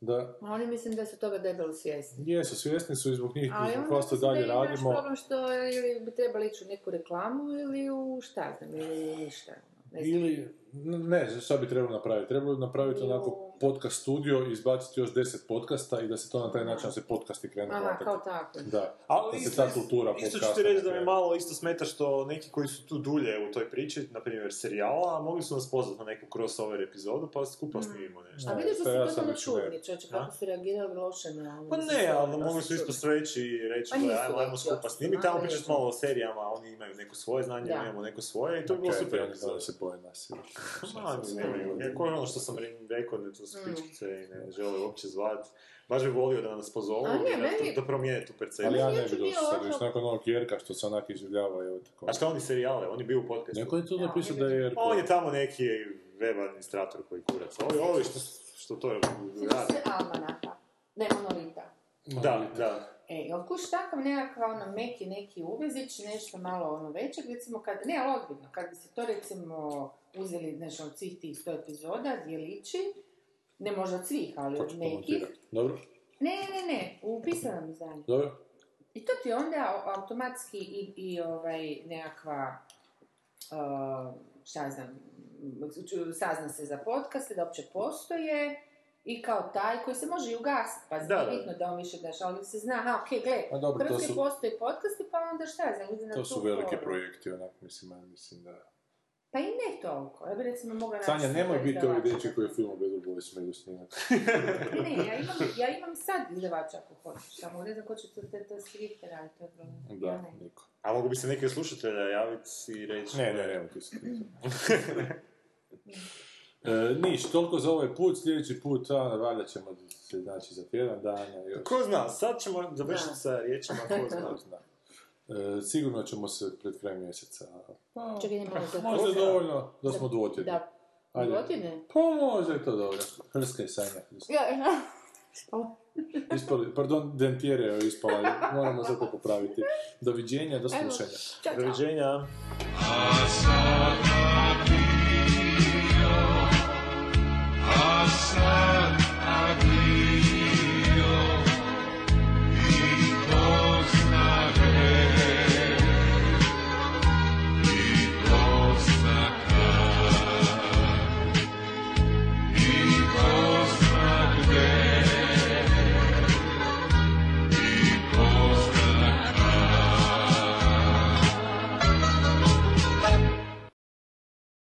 S7: Da,
S9: A oni mislim da su toga debelo svjesni.
S7: jesu, svjesni su i zbog njih,
S9: Ali
S7: zbog
S9: onda
S7: vas to
S9: mislim da
S7: dalje
S9: imaš
S7: radimo.
S9: problem što ili bi trebali ići u neku reklamu ili u šta znam, ili ništa. Ne znam.
S7: Ili, ne, šta bi trebalo napraviti? Trebalo bi napraviti onako
S9: u-
S7: podcast studio i izbaciti još deset podcasta i da se to na taj način da se podcasti krenu
S9: Aha, kao tako.
S7: Da,
S6: Ali
S7: da se
S6: isto,
S7: ta kultura
S6: isto ću
S7: podcasta
S6: ti reći da
S7: ne
S6: mi malo isto smeta što neki koji su tu dulje u toj priči, na primjer serijala, mogli su nas pozvati na neku crossover epizodu pa skupa snimimo nešto.
S9: A
S7: Ne,
S9: vidiš da
S7: to
S9: su
S7: ja
S9: to
S7: sam
S9: malo
S7: već ne.
S9: čudni, čovječe, kako su reagirali loše na.
S6: Pa ne, ali mogli su isto sveći i reći,
S9: Pa
S6: ajmo, ajmo skupa snimiti,
S9: malo
S6: tamo pričati malo o serijama, oni imaju neko svoje znanje, mi imamo neko svoje i to je bilo super
S7: oni
S6: epizoda.
S7: da se boje nas.
S6: Ne, ne, ko je ono što sam re- rekao, ne, to su
S9: Mm.
S6: pičkice i ne žele uopće zvat. Baš bi volio da nas pozovu
S9: A ne,
S6: i da,
S9: meni-
S6: da promijene tu percepciju.
S7: Ali ja ne
S9: je
S7: bi došao sad,
S9: ono-
S7: viš nakon ovog Jerka što se onak iživljava i tako.
S6: A šta oni serijale? On je bio u podcastu.
S7: Neko je tu
S9: Ja,
S7: napisao da je. Jerko.
S6: On je tamo neki web administrator koji kurac. Ovi, ovi što, što to
S9: Sjećaš
S6: radi.
S9: se Almanaka? Ne, Monolita.
S6: Da, da.
S9: E, jel kuš takav nekakav ono meki neki uvezić, nešto malo ono većeg, recimo kad, ne, ali ozbiljno, kad bi se to recimo uzeli, znači od svih tih sto epizoda, dijelići, ne možda svih, ali od nekih?
S7: Dobro,
S9: ne, ne, ne, ne, u pisanom izdanju.
S7: dobro.
S9: I to ti onda au- automatski i, i ovaj nekakva, uh, šta znam, sazna se za podcaste, da uopće postoje, i kao taj koji se može i ugasiti, pa
S6: Da, da.
S9: bitno da on više daš, ali se zna, aha, okej, gle,
S7: A
S9: u
S7: dobro, to
S9: Hrvatskoj
S7: su-
S9: postoje podcasti, pa onda šta znam, ljudi na
S7: To su velike projekti, onak, mislim, ja mislim da...
S9: Pa i ne toliko, ja bi recimo mogla naći...
S7: Sanja, nemoj biti ovi dječji koji film o Bad Boys smiju snimati.
S9: Ne, ne, ja imam, ja imam sad izdavača ako hoćeš, samo ne znam ko će to te, te skripte raditi, to je problem.
S7: Da,
S9: Ja ne.
S7: niko.
S6: A mogu bi se neki od slušatelja javiti i reći...
S7: Ne, ne, nemoj ti se. E, niš, toliko za ovaj put, sljedeći put, a, valjda ćemo se znači za tjedan dana još.
S6: Ko zna, sad ćemo završiti sa riječima, ko zna.
S7: E, sigurno ćemo se pred kraj mjeseca. Pa,
S9: Čekaj, ne mogu se...
S7: možda je dovoljno da smo dvotjedni.
S9: Da,
S7: Ajde.
S9: Dvotjedne?
S7: Pa možda je to dobro. Hrska je Sanja.
S9: Ja, ja.
S7: Ispali, pardon, dentjere je ispala, moramo sve to popraviti. Doviđenja, do slušanja.
S6: Doviđenja.